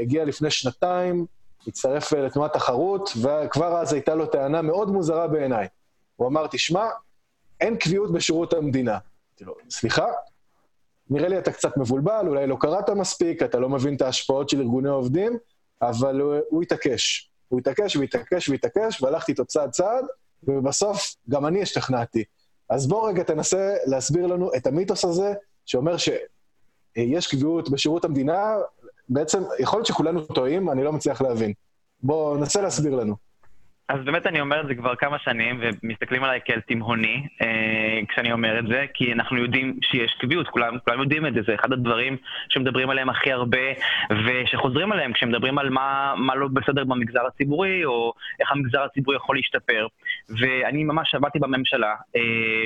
הגיע לפני שנתיים הצטרף אה, לתנועת תחרות, וכבר אז הייתה לו טענה מאוד מוזרה בעיניי. הוא אמר, תשמע, אין קביעות בשירות המדינה. אמרתי לו, סליחה? נראה לי אתה קצת מבולבל, אולי לא קראת מספיק, אתה לא מבין את ההשפעות של ארגוני עובדים, אבל הוא, הוא התעקש. הוא התעקש והתעקש והתעקש, והלכתי איתו צעד צעד, ובסוף גם אני השתכנעתי. אז בוא רגע תנסה להסביר לנו את המיתוס הזה, שאומר שיש קביעות בשירות המדינה, בעצם, יכול להיות שכולנו טועים, אני לא מצליח להבין. בוא, ננסה להסביר לנו. אז באמת אני אומר את זה כבר כמה שנים, ומסתכלים עליי כאל תימהוני אה, כשאני אומר את זה, כי אנחנו יודעים שיש קביעות, כולם, כולם יודעים את זה, זה אחד הדברים שמדברים עליהם הכי הרבה, ושחוזרים עליהם כשמדברים על מה, מה לא בסדר במגזר הציבורי, או איך המגזר הציבורי יכול להשתפר. ואני ממש עבדתי בממשלה, אה,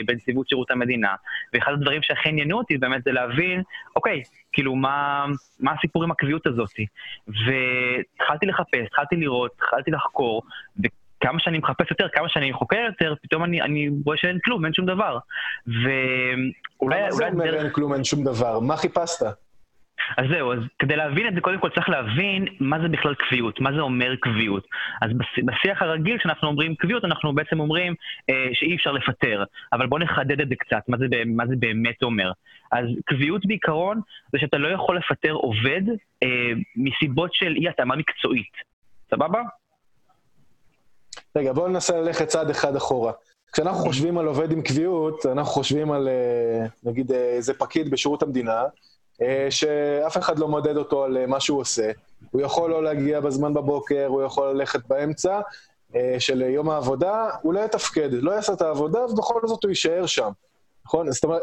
בנציבות שירות המדינה, ואחד הדברים שהכי עניינו אותי באמת זה להבין, אוקיי, כאילו, מה, מה הסיפור עם הקביעות הזאת? והתחלתי לחפש, התחלתי לראות, התחלתי לחקור, כמה שאני מחפש יותר, כמה שאני חוקר יותר, פתאום אני, אני רואה שאין כלום, אין שום דבר. ואולי... מה זה אומר אין כלום, אין שום דבר? מה חיפשת? אז זהו, אז כדי להבין את זה, קודם כל צריך להבין מה זה בכלל קביעות, מה זה אומר קביעות. אז בשיח הרגיל, כשאנחנו אומרים קביעות, אנחנו בעצם אומרים אה, שאי אפשר לפטר. אבל בואו נחדד את זה קצת, מה זה, מה זה באמת אומר. אז קביעות בעיקרון זה שאתה לא יכול לפטר עובד אה, מסיבות של אי התאמה מקצועית. סבבה? רגע, בואו ננסה ללכת צעד אחד אחורה. כשאנחנו חושבים על עובד עם קביעות, אנחנו חושבים על, אה, נגיד, אה, איזה פקיד בשירות המדינה, שאף אחד לא מודד אותו על מה שהוא עושה. הוא יכול לא להגיע בזמן בבוקר, הוא יכול ללכת באמצע של יום העבודה, הוא לא יתפקד, לא יעשה את העבודה, ובכל זאת הוא יישאר שם. נכון? זאת אומרת,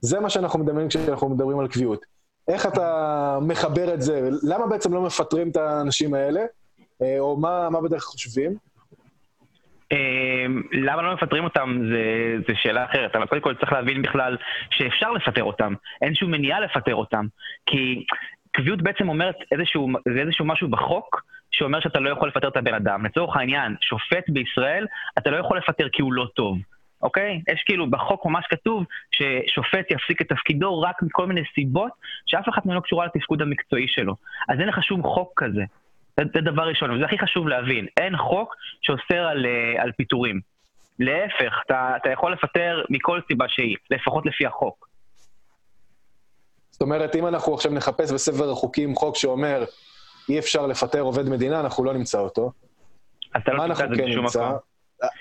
זה מה שאנחנו מדברים כשאנחנו מדברים על קביעות. איך אתה מחבר את זה? למה בעצם לא מפטרים את האנשים האלה? או מה, מה בדרך חושבים? אמ, למה לא מפטרים אותם זה, זה שאלה אחרת, אבל קודם כל צריך להבין בכלל שאפשר לפטר אותם, אין שום מניעה לפטר אותם, כי קביעות בעצם אומרת איזשהו, זה איזשהו משהו בחוק שאומר שאתה לא יכול לפטר את הבן אדם. לצורך העניין, שופט בישראל, אתה לא יכול לפטר כי הוא לא טוב. אוקיי? יש כאילו בחוק ממש כתוב ששופט יפסיק את תפקידו רק מכל מיני סיבות שאף אחת מהן לא קשורה לתפקוד המקצועי שלו. אז אין לך שום חוק כזה. זה דבר ראשון, וזה הכי חשוב להבין. אין חוק שאוסר על, אה, על פיטורים. להפך, אתה, אתה יכול לפטר מכל סיבה שהיא, לפחות לפי החוק. זאת אומרת, אם אנחנו עכשיו נחפש בספר החוקים חוק שאומר אי אפשר לפטר עובד מדינה, אנחנו לא נמצא אותו. אתה לא תמצא את זה בשום מקום.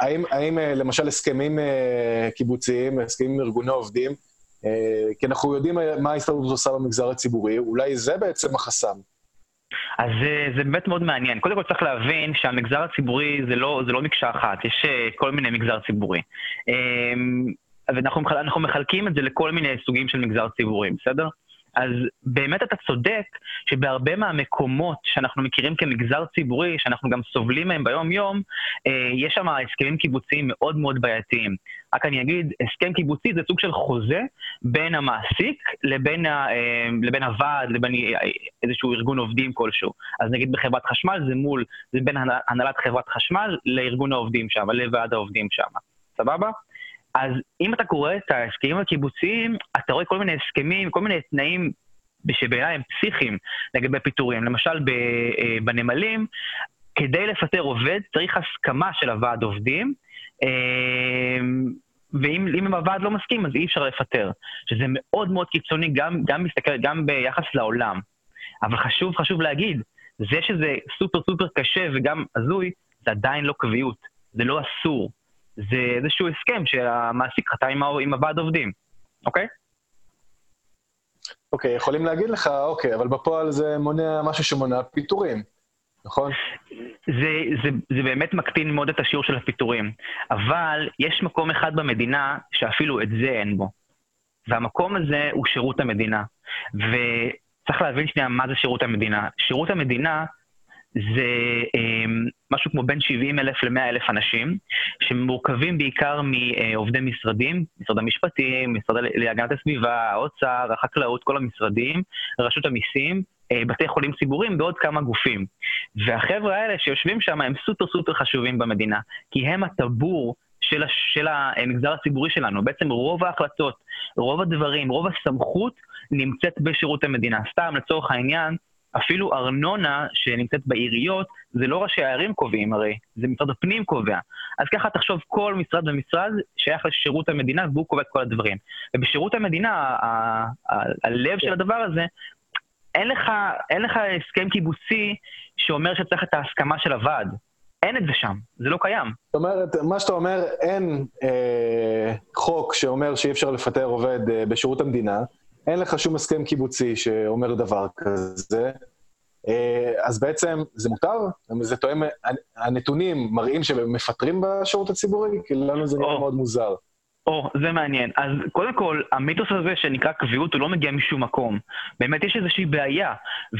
האם, האם אה, למשל הסכמים אה, קיבוציים, הסכמים עם ארגוני עובדים, כי אנחנו יודעים מה ההסתדרות עושה במגזר הציבורי, אולי זה בעצם החסם. אז זה, באמת מאוד מעניין. קודם כל צריך להבין שהמגזר הציבורי זה לא, זה לא מקשה אחת, יש כל מיני מגזר ציבורי. ואנחנו מחלקים את זה לכל מיני סוגים של מגזר ציבורי, בסדר? אז באמת אתה צודק שבהרבה מהמקומות שאנחנו מכירים כמגזר ציבורי, שאנחנו גם סובלים מהם ביום-יום, אה, יש שם הסכמים קיבוציים מאוד מאוד בעייתיים. רק אני אגיד, הסכם קיבוצי זה סוג של חוזה בין המעסיק לבין, ה, אה, לבין הוועד, לבין איזשהו ארגון עובדים כלשהו. אז נגיד בחברת חשמל זה מול, זה בין הנהלת חברת חשמל לארגון העובדים שם, לוועד העובדים שם. סבבה? אז אם אתה קורא את ההסכמים הקיבוציים, אתה רואה כל מיני הסכמים, כל מיני תנאים שבעיניי הם פסיכיים לגבי פיטורים. למשל, אה, בנמלים, כדי לפטר עובד צריך הסכמה של הוועד עובדים, אה, ואם הוועד לא מסכים, אז אי אפשר לפטר. שזה מאוד מאוד קיצוני, גם, גם, מסתכל, גם ביחס לעולם. אבל חשוב, חשוב להגיד, זה שזה סופר סופר קשה וגם הזוי, זה עדיין לא קביעות, זה לא אסור. זה איזשהו הסכם שהמעסיק חתם עם, עם הוועד עובדים, אוקיי? אוקיי, יכולים להגיד לך, אוקיי, אבל בפועל זה מונע משהו שמונע פיטורים, נכון? זה, זה, זה באמת מקטין מאוד את השיעור של הפיטורים, אבל יש מקום אחד במדינה שאפילו את זה אין בו. והמקום הזה הוא שירות המדינה. וצריך להבין שנייה מה זה שירות המדינה. שירות המדינה זה אה, משהו כמו בין 70 אלף ל-100 אלף אנשים, שמורכבים בעיקר מעובדי משרדים, משרד המשפטים, משרד להגנת הסביבה, האוצר, החקלאות, כל המשרדים, רשות המיסים, אה, בתי חולים ציבוריים ועוד כמה גופים. והחבר'ה האלה שיושבים שם הם סופר סופר חשובים במדינה, כי הם הטבור של, של המגזר הציבורי שלנו. בעצם רוב ההחלטות, רוב הדברים, רוב הסמכות נמצאת בשירות המדינה. סתם, לצורך העניין, אפילו ארנונה שנמצאת בעיריות, זה לא ראשי הערים קובעים הרי, זה משרד הפנים קובע. אז ככה תחשוב, כל משרד ומשרד שייך לשירות המדינה והוא קובע את כל הדברים. ובשירות המדינה, הלב של הדבר הזה, אין לך, אין לך הסכם קיבוצי שאומר שצריך את ההסכמה של הוועד. אין את זה שם, זה לא קיים. זאת אומרת, מה שאתה אומר, אין אה, חוק שאומר שאי אפשר לפטר עובד אה, בשירות המדינה, אין לך שום הסכם קיבוצי שאומר דבר כזה, אז בעצם זה מותר? זה תואם, הנתונים מראים שמפטרים בשירות הציבורי? כי לנו זה נראה מאוד מוזר. או, זה מעניין. אז קודם כל, המיתוס הזה שנקרא קביעות הוא לא מגיע משום מקום. באמת יש איזושהי בעיה.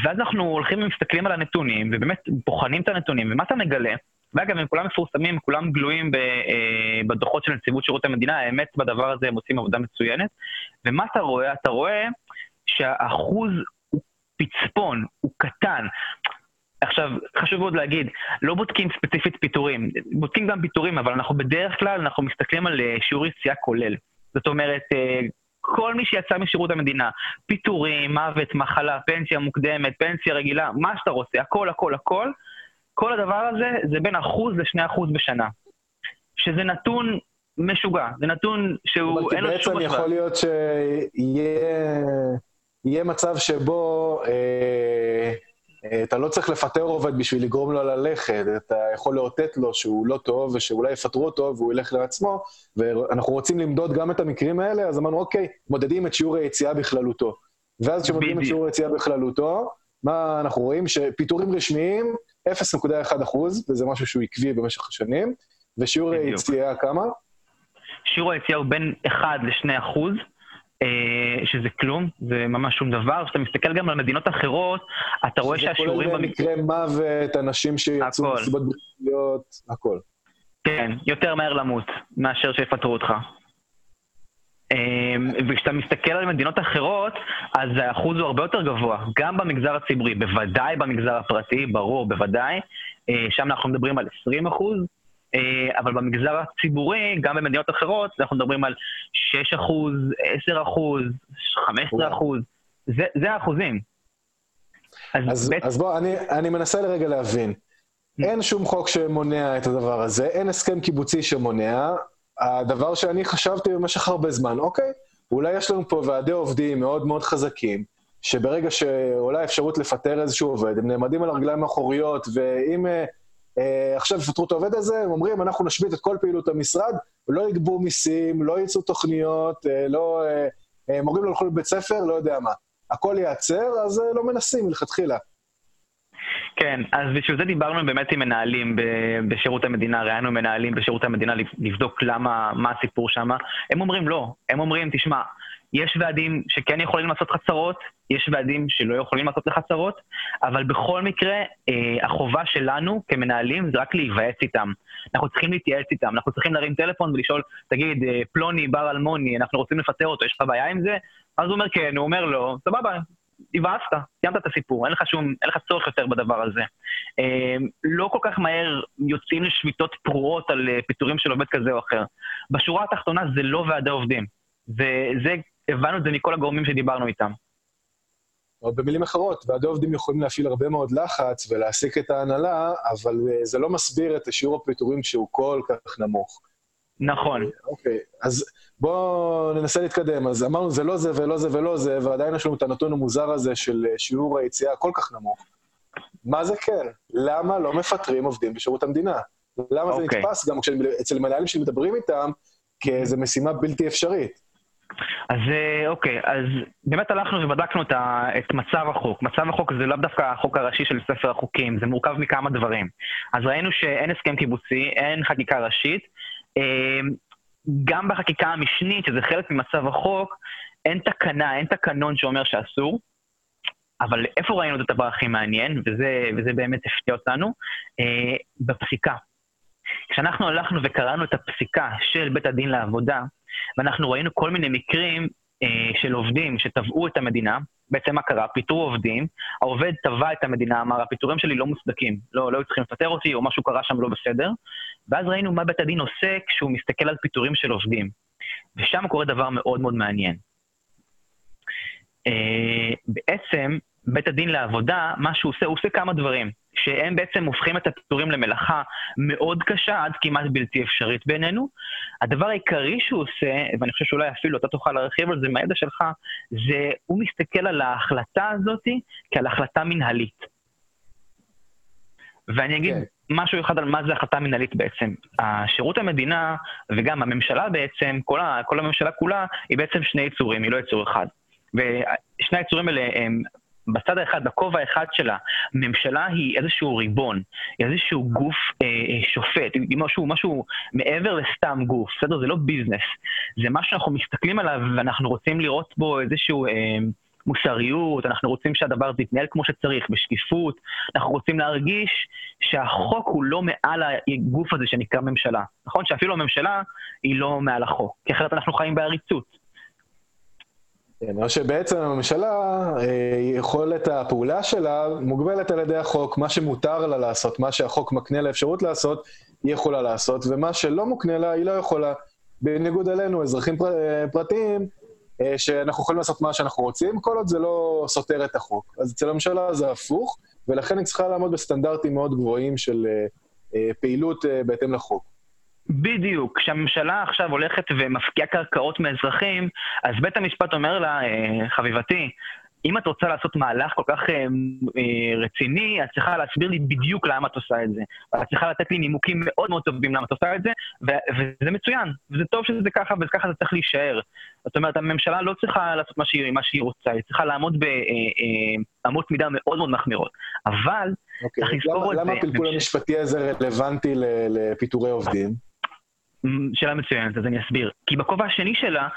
ואז אנחנו הולכים ומסתכלים על הנתונים, ובאמת בוחנים את הנתונים, ומה אתה מגלה? ואגב, הם כולם מפורסמים, כולם גלויים אה, בדוחות של נציבות שירות המדינה, האמת בדבר הזה הם עושים עבודה מצוינת. ומה אתה רואה? אתה רואה שהאחוז הוא פצפון, קטן. עכשיו, חשוב מאוד להגיד, לא בודקים ספציפית פיטורים, בודקים גם פיטורים, אבל אנחנו בדרך כלל, אנחנו מסתכלים על אה, שיעור יציאה כולל. זאת אומרת, אה, כל מי שיצא משירות המדינה, פיטורים, מוות, מחלה, פנסיה מוקדמת, פנסיה רגילה, מה שאתה רוצה, הכל, הכל, הכל, כל הדבר הזה זה בין אחוז לשני אחוז בשנה. שזה נתון משוגע, זה נתון שהוא אין לו שום... בעצם יכול להיות שיהיה מצב שבו אה, אה, אתה לא צריך לפטר עובד בשביל לגרום לו ללכת, אתה יכול לאותת לו שהוא לא טוב ושאולי יפטרו אותו והוא ילך לעצמו, ואנחנו רוצים למדוד גם את המקרים האלה, אז אמרנו, אוקיי, מודדים את שיעור היציאה בכללותו. ואז כשמודדים את שיעור היציאה בכללותו, מה אנחנו רואים? שפיטורים רשמיים, 0.1 אחוז, וזה משהו שהוא עקבי במשך השנים, ושיעור היציאה כמה? שיעור היציאה הוא בין 1 ל-2 אחוז, שזה כלום, זה ממש שום דבר. כשאתה מסתכל גם על מדינות אחרות, אתה רואה שהשיעורים... שזה כולל מקרה מוות, אנשים שיצאו מסיבות בריאותיות, הכל. כן, יותר מהר למות מאשר שיפטרו אותך. אמ, וכשאתה מסתכל על מדינות אחרות, אז האחוז הוא הרבה יותר גבוה, גם במגזר הציבורי, בוודאי במגזר הפרטי, ברור, בוודאי. אה, שם אנחנו מדברים על 20 אחוז, אה, אבל במגזר הציבורי, גם במדינות אחרות, אנחנו מדברים על 6 אחוז, 10 אחוז, 15 אחוז, זה, זה האחוזים. אז, אז, בית... אז בוא, אני, אני מנסה לרגע להבין. Mm. אין שום חוק שמונע את הדבר הזה, אין הסכם קיבוצי שמונע, הדבר שאני חשבתי במשך הרבה זמן, אוקיי, אולי יש לנו פה ועדי עובדים מאוד מאוד חזקים, שברגע שעולה אפשרות לפטר איזשהו עובד, הם נעמדים על הרגליים האחוריות, ואם אה, אה, עכשיו יפטרו את העובד הזה, הם אומרים, אנחנו נשבית את כל פעילות המשרד, לא יגבו מיסים, לא יצאו תוכניות, אה, לא, אה, מורים לא הולכו לבית ספר, לא יודע מה. הכל ייעצר, אז לא מנסים מלכתחילה. כן, אז בשביל זה דיברנו באמת עם מנהלים בשירות המדינה, ראיינו מנהלים בשירות המדינה לבדוק למה, מה הסיפור שם. הם אומרים לא, הם אומרים, תשמע, יש ועדים שכן יכולים לעשות חצרות, יש ועדים שלא יכולים לעשות לחצרות, אבל בכל מקרה, אה, החובה שלנו כמנהלים זה רק להיוועץ איתם. אנחנו צריכים להתייעץ איתם, אנחנו צריכים להרים טלפון ולשאול, תגיד, אה, פלוני, בר אלמוני, אנחנו רוצים לפטר אותו, יש לך בעיה עם זה? אז הוא אומר כן, הוא אומר לא, סבבה, הבאסת, סיימת את הסיפור, אין לך שום, אין לך צורך יותר בדבר הזה. אה, לא כל כך מהר יוצאים לשביתות פרועות על אה, פיטורים של עובד כזה או אחר. בשורה התחתונה זה לא ועדי עובדים. וזה, הבנו את זה מכל הגורמים שדיברנו איתם. או במילים אחרות, ועדי עובדים יכולים להפעיל הרבה מאוד לחץ ולהעסיק את ההנהלה, אבל אה, זה לא מסביר את שיעור הפיטורים שהוא כל כך נמוך. נכון. אוקיי, אז בואו ננסה להתקדם. אז אמרנו, זה לא זה ולא זה ולא זה, ועדיין יש לנו את הנתון המוזר הזה של אה, שיעור היציאה כל כך נמוך. מה זה כן? למה לא מפטרים עובדים בשירות המדינה? למה אוקיי. זה נתפס גם אצל מנהלים שמדברים איתם כאיזו משימה בלתי אפשרית? אז אה, אוקיי, אז באמת הלכנו ובדקנו את, ה, את מצב החוק. מצב החוק זה לאו דווקא החוק הראשי של ספר החוקים, זה מורכב מכמה דברים. אז ראינו שאין הסכם קיבוצי, אין חקיקה ראשית. אה, גם בחקיקה המשנית, שזה חלק ממצב החוק, אין תקנה, אין תקנון שאומר שאסור. אבל איפה ראינו את הדבר הכי מעניין, וזה, וזה באמת הפתיע אותנו? אה, בפסיקה. כשאנחנו הלכנו וקראנו את הפסיקה של בית הדין לעבודה, ואנחנו ראינו כל מיני מקרים אה, של עובדים שתבעו את המדינה, בעצם מה קרה? פיטרו עובדים, העובד תבע את המדינה, אמר, הפיטורים שלי לא מוצדקים, לא, לא היו צריכים לפטר אותי, או משהו קרה שם לא בסדר, ואז ראינו מה בית הדין עושה כשהוא מסתכל על פיטורים של עובדים. ושם קורה דבר מאוד מאוד מעניין. אה, בעצם, בית הדין לעבודה, מה שהוא עושה, הוא עושה כמה דברים. שהם בעצם הופכים את הפיטורים למלאכה מאוד קשה, עד כמעט בלתי אפשרית בעינינו. הדבר העיקרי שהוא עושה, ואני חושב שאולי אפילו אתה תוכל להרחיב על זה מהידע שלך, זה הוא מסתכל על ההחלטה הזאת כעל החלטה מנהלית. ואני אגיד okay. כן. משהו אחד על מה זה החלטה מנהלית בעצם. השירות המדינה וגם הממשלה בעצם, כל, ה, כל הממשלה כולה, היא בעצם שני יצורים, היא לא יצור אחד. ושני היצורים האלה הם בצד האחד, בכובע האחד שלה, ממשלה היא איזשהו ריבון, איזשהו גוף אה, אה, שופט, משהו, משהו מעבר לסתם גוף, בסדר? זה לא ביזנס. זה מה שאנחנו מסתכלים עליו ואנחנו רוצים לראות בו איזשהו... אה, מוסריות, אנחנו רוצים שהדבר הזה יתנהל כמו שצריך, בשקיפות, אנחנו רוצים להרגיש שהחוק הוא לא מעל הגוף הזה שנקרא ממשלה. נכון? שאפילו הממשלה היא לא מעל החוק, כי אחרת אנחנו חיים בעריצות. כן, או שבעצם הממשלה, אה, יכולת הפעולה שלה מוגבלת על ידי החוק. מה שמותר לה לעשות, מה שהחוק מקנה לה אפשרות לעשות, היא יכולה לעשות, ומה שלא מוקנה לה, היא לא יכולה. בניגוד אלינו, אזרחים פר... אה, פרטיים, אה, שאנחנו יכולים לעשות מה שאנחנו רוצים, כל עוד זה לא סותר את החוק. אז אצל הממשלה זה הפוך, ולכן היא צריכה לעמוד בסטנדרטים מאוד גבוהים של פעילות בהתאם לחוק. בדיוק. כשהממשלה עכשיו הולכת ומפקיעה קרקעות מאזרחים, אז בית המשפט אומר לה, אה, חביבתי, אם את רוצה לעשות מהלך כל כך אה, אה, רציני, את צריכה להסביר לי בדיוק למה את עושה את זה. את צריכה לתת לי נימוקים מאוד מאוד טובים למה את עושה את זה, וזה מצוין, וזה טוב שזה ככה, וככה זה צריך להישאר. זאת אומרת, הממשלה לא צריכה לעשות מה שהיא, מה שהיא רוצה, היא צריכה לעמוד באמות מידה מאוד מאוד מחמירות. אבל, אוקיי, צריך לזכור את זה... למה הפלפול המשפטי הזה רלוונטי לפיטורי עובדים? שאלה מצוינת, אז אני אסביר. כי בכובע השני שלה,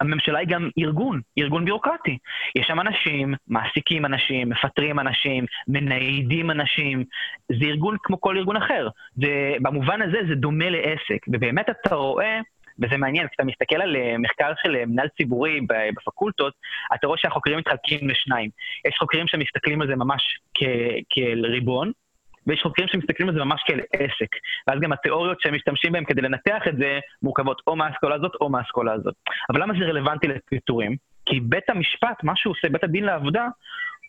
הממשלה היא גם ארגון, ארגון ביורוקרטי. יש שם אנשים, מעסיקים אנשים, מפטרים אנשים, מניידים אנשים. זה ארגון כמו כל ארגון אחר. זה, במובן הזה זה דומה לעסק. ובאמת אתה רואה... וזה מעניין, כשאתה מסתכל על אה, מחקר של אה, מנהל ציבורי בפקולטות, אתה רואה שהחוקרים מתחלקים לשניים. יש חוקרים שמסתכלים על זה ממש כאל ריבון, ויש חוקרים שמסתכלים על זה ממש כאל עסק. ואז גם התיאוריות שהם משתמשים בהן כדי לנתח את זה מורכבות או מהאסכולה הזאת או מהאסכולה הזאת. אבל למה זה רלוונטי לפיטורים? כי בית המשפט, מה שהוא עושה, בית הדין לעבודה,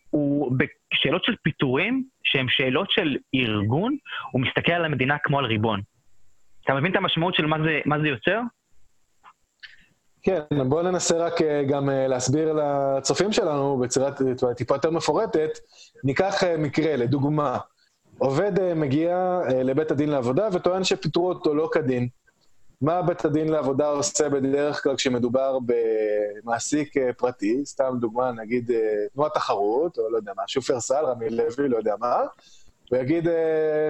הוא בשאלות של פיטורים, שהן שאלות של ארגון, הוא מסתכל על המדינה כמו על ריבון. אתה מבין את המשמעות של מה זה, מה זה יוצר? כן, בואו ננסה רק אה, גם אה, להסביר לצופים שלנו בצורה טיפה יותר מפורטת. ניקח אה, מקרה, לדוגמה, עובד אה, מגיע אה, לבית הדין לעבודה וטוען שפיטרו אותו לא כדין. מה בית הדין לעבודה עושה בדרך כלל כשמדובר במעסיק אה, פרטי, סתם דוגמה, נגיד תנועת תחרות, או לא יודע מה, שופרסל, רמי לוי, לא יודע מה, ויגיד,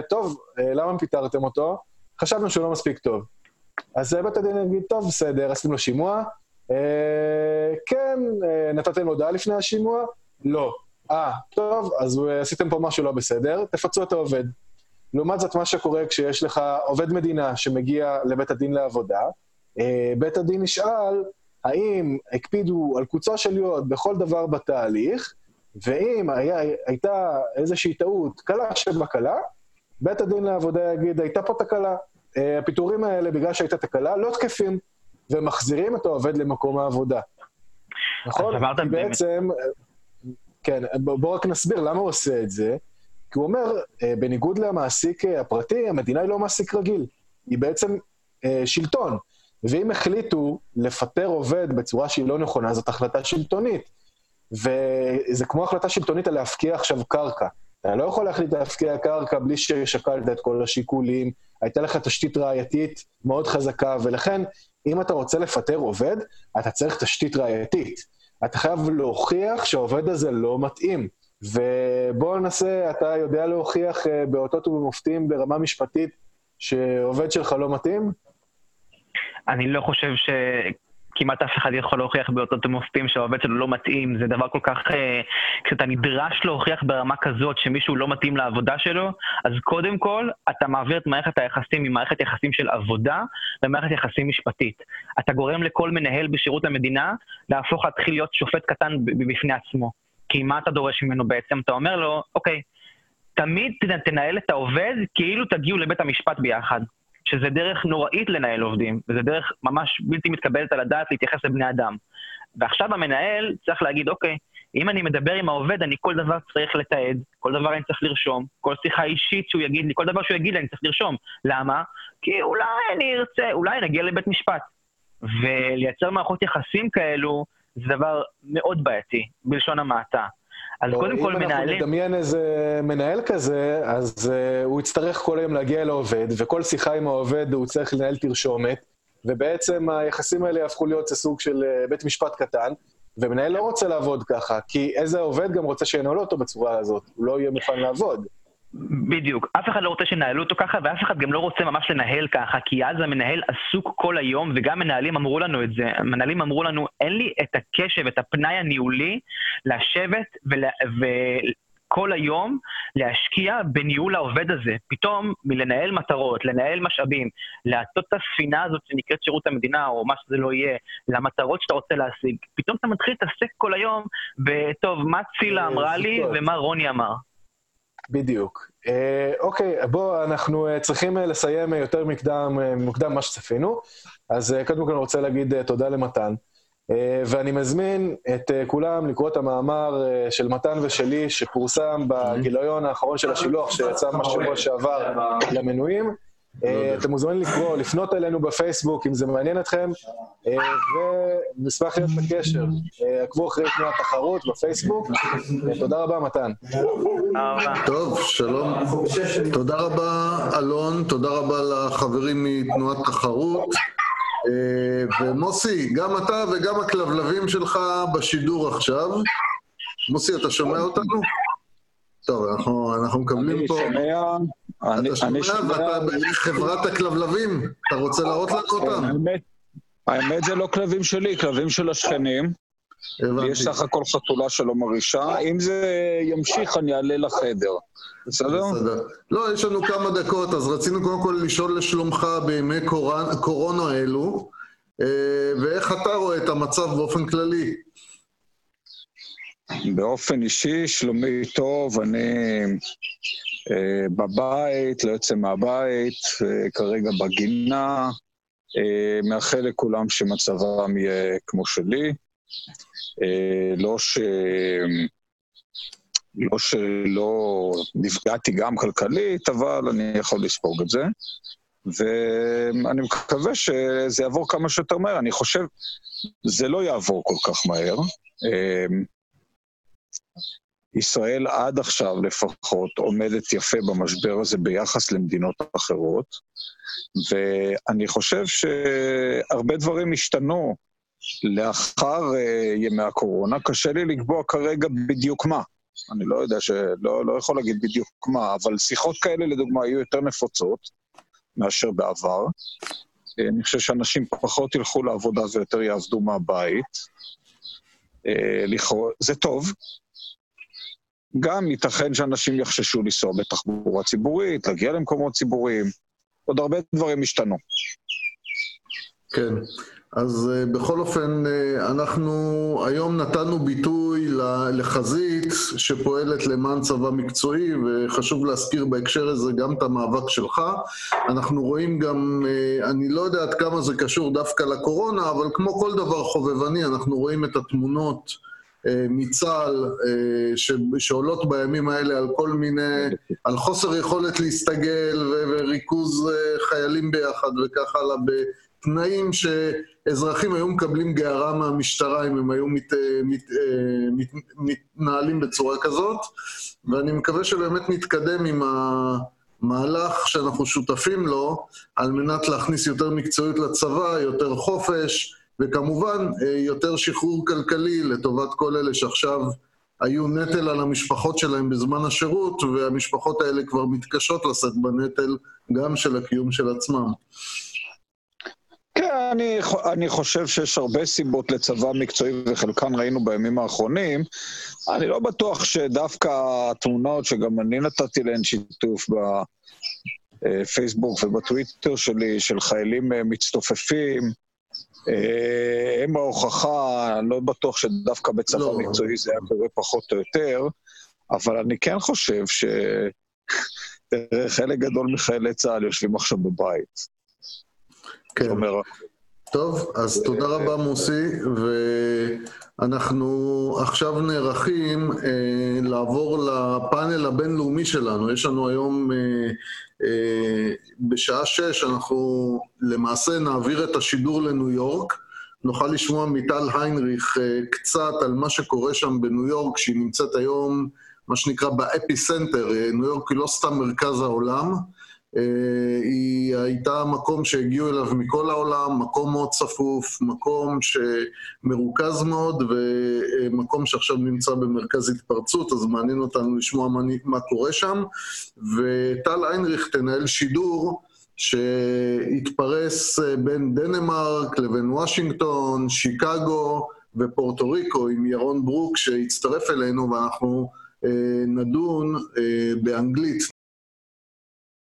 טוב, למה פיטרתם אותו? חשבנו שהוא לא מספיק טוב. אז בית הדין יגיד, טוב, בסדר, עשיתם לו שימוע, כן, נתתם הודעה לפני השימוע? לא. אה, טוב, אז עשיתם פה משהו לא בסדר, תפצו את העובד. לעומת זאת, מה שקורה כשיש לך עובד מדינה שמגיע לבית הדין לעבודה, אה, בית הדין נשאל האם הקפידו על קוצו של יוד בכל דבר בתהליך, ואם היה, הייתה איזושהי טעות קלה שבקלה, בית הדין לעבודה יגיד, הייתה פה תקלה. אה, הפיטורים האלה, בגלל שהייתה תקלה, לא תקפים, ומחזירים את העובד למקום העבודה. נכון? בעצם... כן, בואו רק נסביר למה הוא עושה את זה. כי הוא אומר, אה, בניגוד למעסיק אה, הפרטי, המדינה היא לא מעסיק רגיל, היא בעצם אה, שלטון. ואם החליטו לפטר עובד בצורה שהיא לא נכונה, זאת החלטה שלטונית. וזה כמו החלטה שלטונית על להפקיע עכשיו קרקע. אתה לא יכול להחליט להפקיע קרקע בלי ששקלת את כל השיקולים, הייתה לך תשתית ראייתית מאוד חזקה, ולכן, אם אתה רוצה לפטר עובד, אתה צריך תשתית ראייתית. אתה חייב להוכיח שהעובד הזה לא מתאים. ובואו ננסה, אתה יודע להוכיח אה, באותות ובמופתים ברמה משפטית שעובד שלך לא מתאים? אני לא חושב ש... כמעט אף אחד יכול להוכיח באותות ומופתים שהעובד שלו לא מתאים, זה דבר כל כך... אה, כשאתה נדרש להוכיח ברמה כזאת שמישהו לא מתאים לעבודה שלו, אז קודם כל, אתה מעביר את מערכת היחסים ממערכת יחסים של עבודה למערכת יחסים משפטית. אתה גורם לכל מנהל בשירות המדינה להפוך להתחיל להיות שופט קטן בפני עצמו. כי מה אתה דורש ממנו בעצם? אתה אומר לו, אוקיי, תמיד תנהל את העובד כאילו תגיעו לבית המשפט ביחד. שזה דרך נוראית לנהל עובדים, וזה דרך ממש בלתי מתקבלת על הדעת להתייחס לבני אדם. ועכשיו המנהל צריך להגיד, אוקיי, אם אני מדבר עם העובד, אני כל דבר צריך לתעד, כל דבר אני צריך לרשום, כל שיחה אישית שהוא יגיד לי, כל דבר שהוא יגיד לי אני צריך לרשום. למה? כי אולי אני ארצה, אולי נגיע לבית משפט. ולייצר מערכות יחסים כאלו, זה דבר מאוד בעייתי, בלשון המעטה. אז קודם כל מנהלים... אם אנחנו נדמיין איזה מנהל כזה, אז uh, הוא יצטרך כל היום להגיע לעובד, וכל שיחה עם העובד הוא צריך לנהל תרשומת, ובעצם היחסים האלה יהפכו להיות סוג של uh, בית משפט קטן, ומנהל לא רוצה לעבוד ככה, כי איזה עובד גם רוצה שינהלו אותו בצורה הזאת, הוא לא יהיה מוכן לעבוד. בדיוק. אף אחד לא רוצה שינהלו אותו ככה, ואף אחד גם לא רוצה ממש לנהל ככה, כי אז המנהל עסוק כל היום, וגם מנהלים אמרו לנו את זה. המנהלים אמרו לנו, אין לי את הקשב, את הפנאי הניהולי, לשבת ול... כל היום להשקיע בניהול העובד הזה. פתאום מלנהל מטרות, לנהל משאבים, להטות את הספינה הזאת שנקראת שירות המדינה, או מה שזה לא יהיה, למטרות שאתה רוצה להשיג, פתאום אתה מתחיל להתעסק כל היום בטוב, מה צילה אמרה לי ומה רוני אמר. בדיוק. אה, אוקיי, בואו, אנחנו אה, צריכים אה, לסיים יותר מקדם, מוקדם ממה שצפינו. אז קודם כל אני רוצה להגיד תודה למתן. ואני מזמין את כולם לקרוא את המאמר של מתן ושלי, שפורסם בגיליון האחרון של השילוח, שיצא ממש שבוע שעבר למנויים. אה, אתם מוזמנים לקרוא, לפנות אלינו בפייסבוק אם זה מעניין אתכם, אה, ונשמח להיות בקשר. אה, עקבו אחרי תנועת תחרות בפייסבוק. תודה רבה, מתן. טוב, שלום. תודה רבה, אלון, תודה רבה לחברים מתנועת תחרות. ומוסי, גם אתה וגם הכלבלבים שלך בשידור עכשיו. מוסי, אתה שומע אותנו? טוב, אנחנו, אנחנו מקבלים פה... אני שומע, אתה שומע, ואתה בחברת הכלבלבים, אתה רוצה להראות לנו אותם? האמת, האמת זה לא כלבים שלי, כלבים של השכנים. הבנתי. יש סך הכל חתולה שלא מרעישה. אם זה ימשיך, אני אעלה לחדר. בסדר? בסדר. לא, יש לנו כמה דקות, אז רצינו קודם כל לשאול לשלומך בימי קורונה אלו, אה, ואיך אתה רואה את המצב באופן כללי. באופן אישי, שלומי טוב, אני אה, בבית, לא יוצא מהבית, אה, כרגע בגינה, אה, מאחל לכולם שמצבם יהיה כמו שלי. אה, לא ש... לא שלא נפגעתי גם כלכלית, אבל אני יכול לספוג את זה. ואני מקווה שזה יעבור כמה שיותר מהר. אני חושב, זה לא יעבור כל כך מהר. אה, ישראל עד עכשיו לפחות עומדת יפה במשבר הזה ביחס למדינות אחרות, ואני חושב שהרבה דברים השתנו לאחר uh, ימי הקורונה. קשה לי לקבוע כרגע בדיוק מה. אני לא יודע, שלא לא יכול להגיד בדיוק מה, אבל שיחות כאלה לדוגמה היו יותר נפוצות מאשר בעבר. אני חושב שאנשים פחות ילכו לעבודה ויותר יעבדו מהבית. זה טוב, גם ייתכן שאנשים יחששו לנסוע בתחבורה ציבורית, להגיע למקומות ציבוריים, עוד הרבה דברים השתנו. כן, אז uh, בכל אופן, uh, אנחנו היום נתנו ביטוי לחזית שפועלת למען צבא מקצועי, וחשוב להזכיר בהקשר הזה גם את המאבק שלך. אנחנו רואים גם, uh, אני לא יודע עד כמה זה קשור דווקא לקורונה, אבל כמו כל דבר חובבני, אנחנו רואים את התמונות אה, מצה"ל אה, שעולות בימים האלה על כל מיני, על חוסר יכולת להסתגל וריכוז אה, חיילים ביחד וכך הלאה, בתנאים שאזרחים היו מקבלים גערה מהמשטרה אם הם היו מת, מת, מת, מתנהלים בצורה כזאת, ואני מקווה שבאמת נתקדם עם המהלך שאנחנו שותפים לו, על מנת להכניס יותר מקצועיות לצבא, יותר חופש, וכמובן אה, יותר שחרור כלכלי לטובת כל אלה שעכשיו היו נטל על המשפחות שלהם בזמן השירות, והמשפחות האלה כבר מתקשות לשאת בנטל גם של הקיום של עצמם. כן, אני, אני חושב שיש הרבה סיבות לצבא מקצועי, וחלקן ראינו בימים האחרונים. אני לא בטוח שדווקא התמונות, שגם אני נתתי להן שיתוף בפייסבוק ובטוויטר שלי, של חיילים אה, מצטופפים, הם ההוכחה, אני לא בטוח שדווקא בצבא לא. מקצועי זה היה קורה פחות או יותר, אבל אני כן חושב שחלק גדול מחיילי צה"ל יושבים עכשיו בבית. כן. אומר... טוב, אז תודה רבה מוסי, ואנחנו עכשיו נערכים אה, לעבור לפאנל הבינלאומי שלנו. יש לנו היום אה, אה, בשעה שש אנחנו למעשה נעביר את השידור לניו יורק. נוכל לשמוע מטל היינריך אה, קצת על מה שקורה שם בניו יורק, שהיא נמצאת היום, מה שנקרא, ב epicenter. אה, ניו יורק היא לא סתם מרכז העולם, אה, היא הייתה מקום שהגיעו אליו מכל העולם, מקום מאוד צפוף, מקום שמרוכז מאוד ומקום שעכשיו נמצא במרכז התפרצות, אז מעניין אותנו לשמוע מה קורה שם. וטל איינריך תנהל שידור שהתפרס אה, בין דנמרק לבין וושינגטון, שיקגו ופורטו ריקו עם ירון ברוק שהצטרף אלינו ואנחנו אה, נדון באנגלית,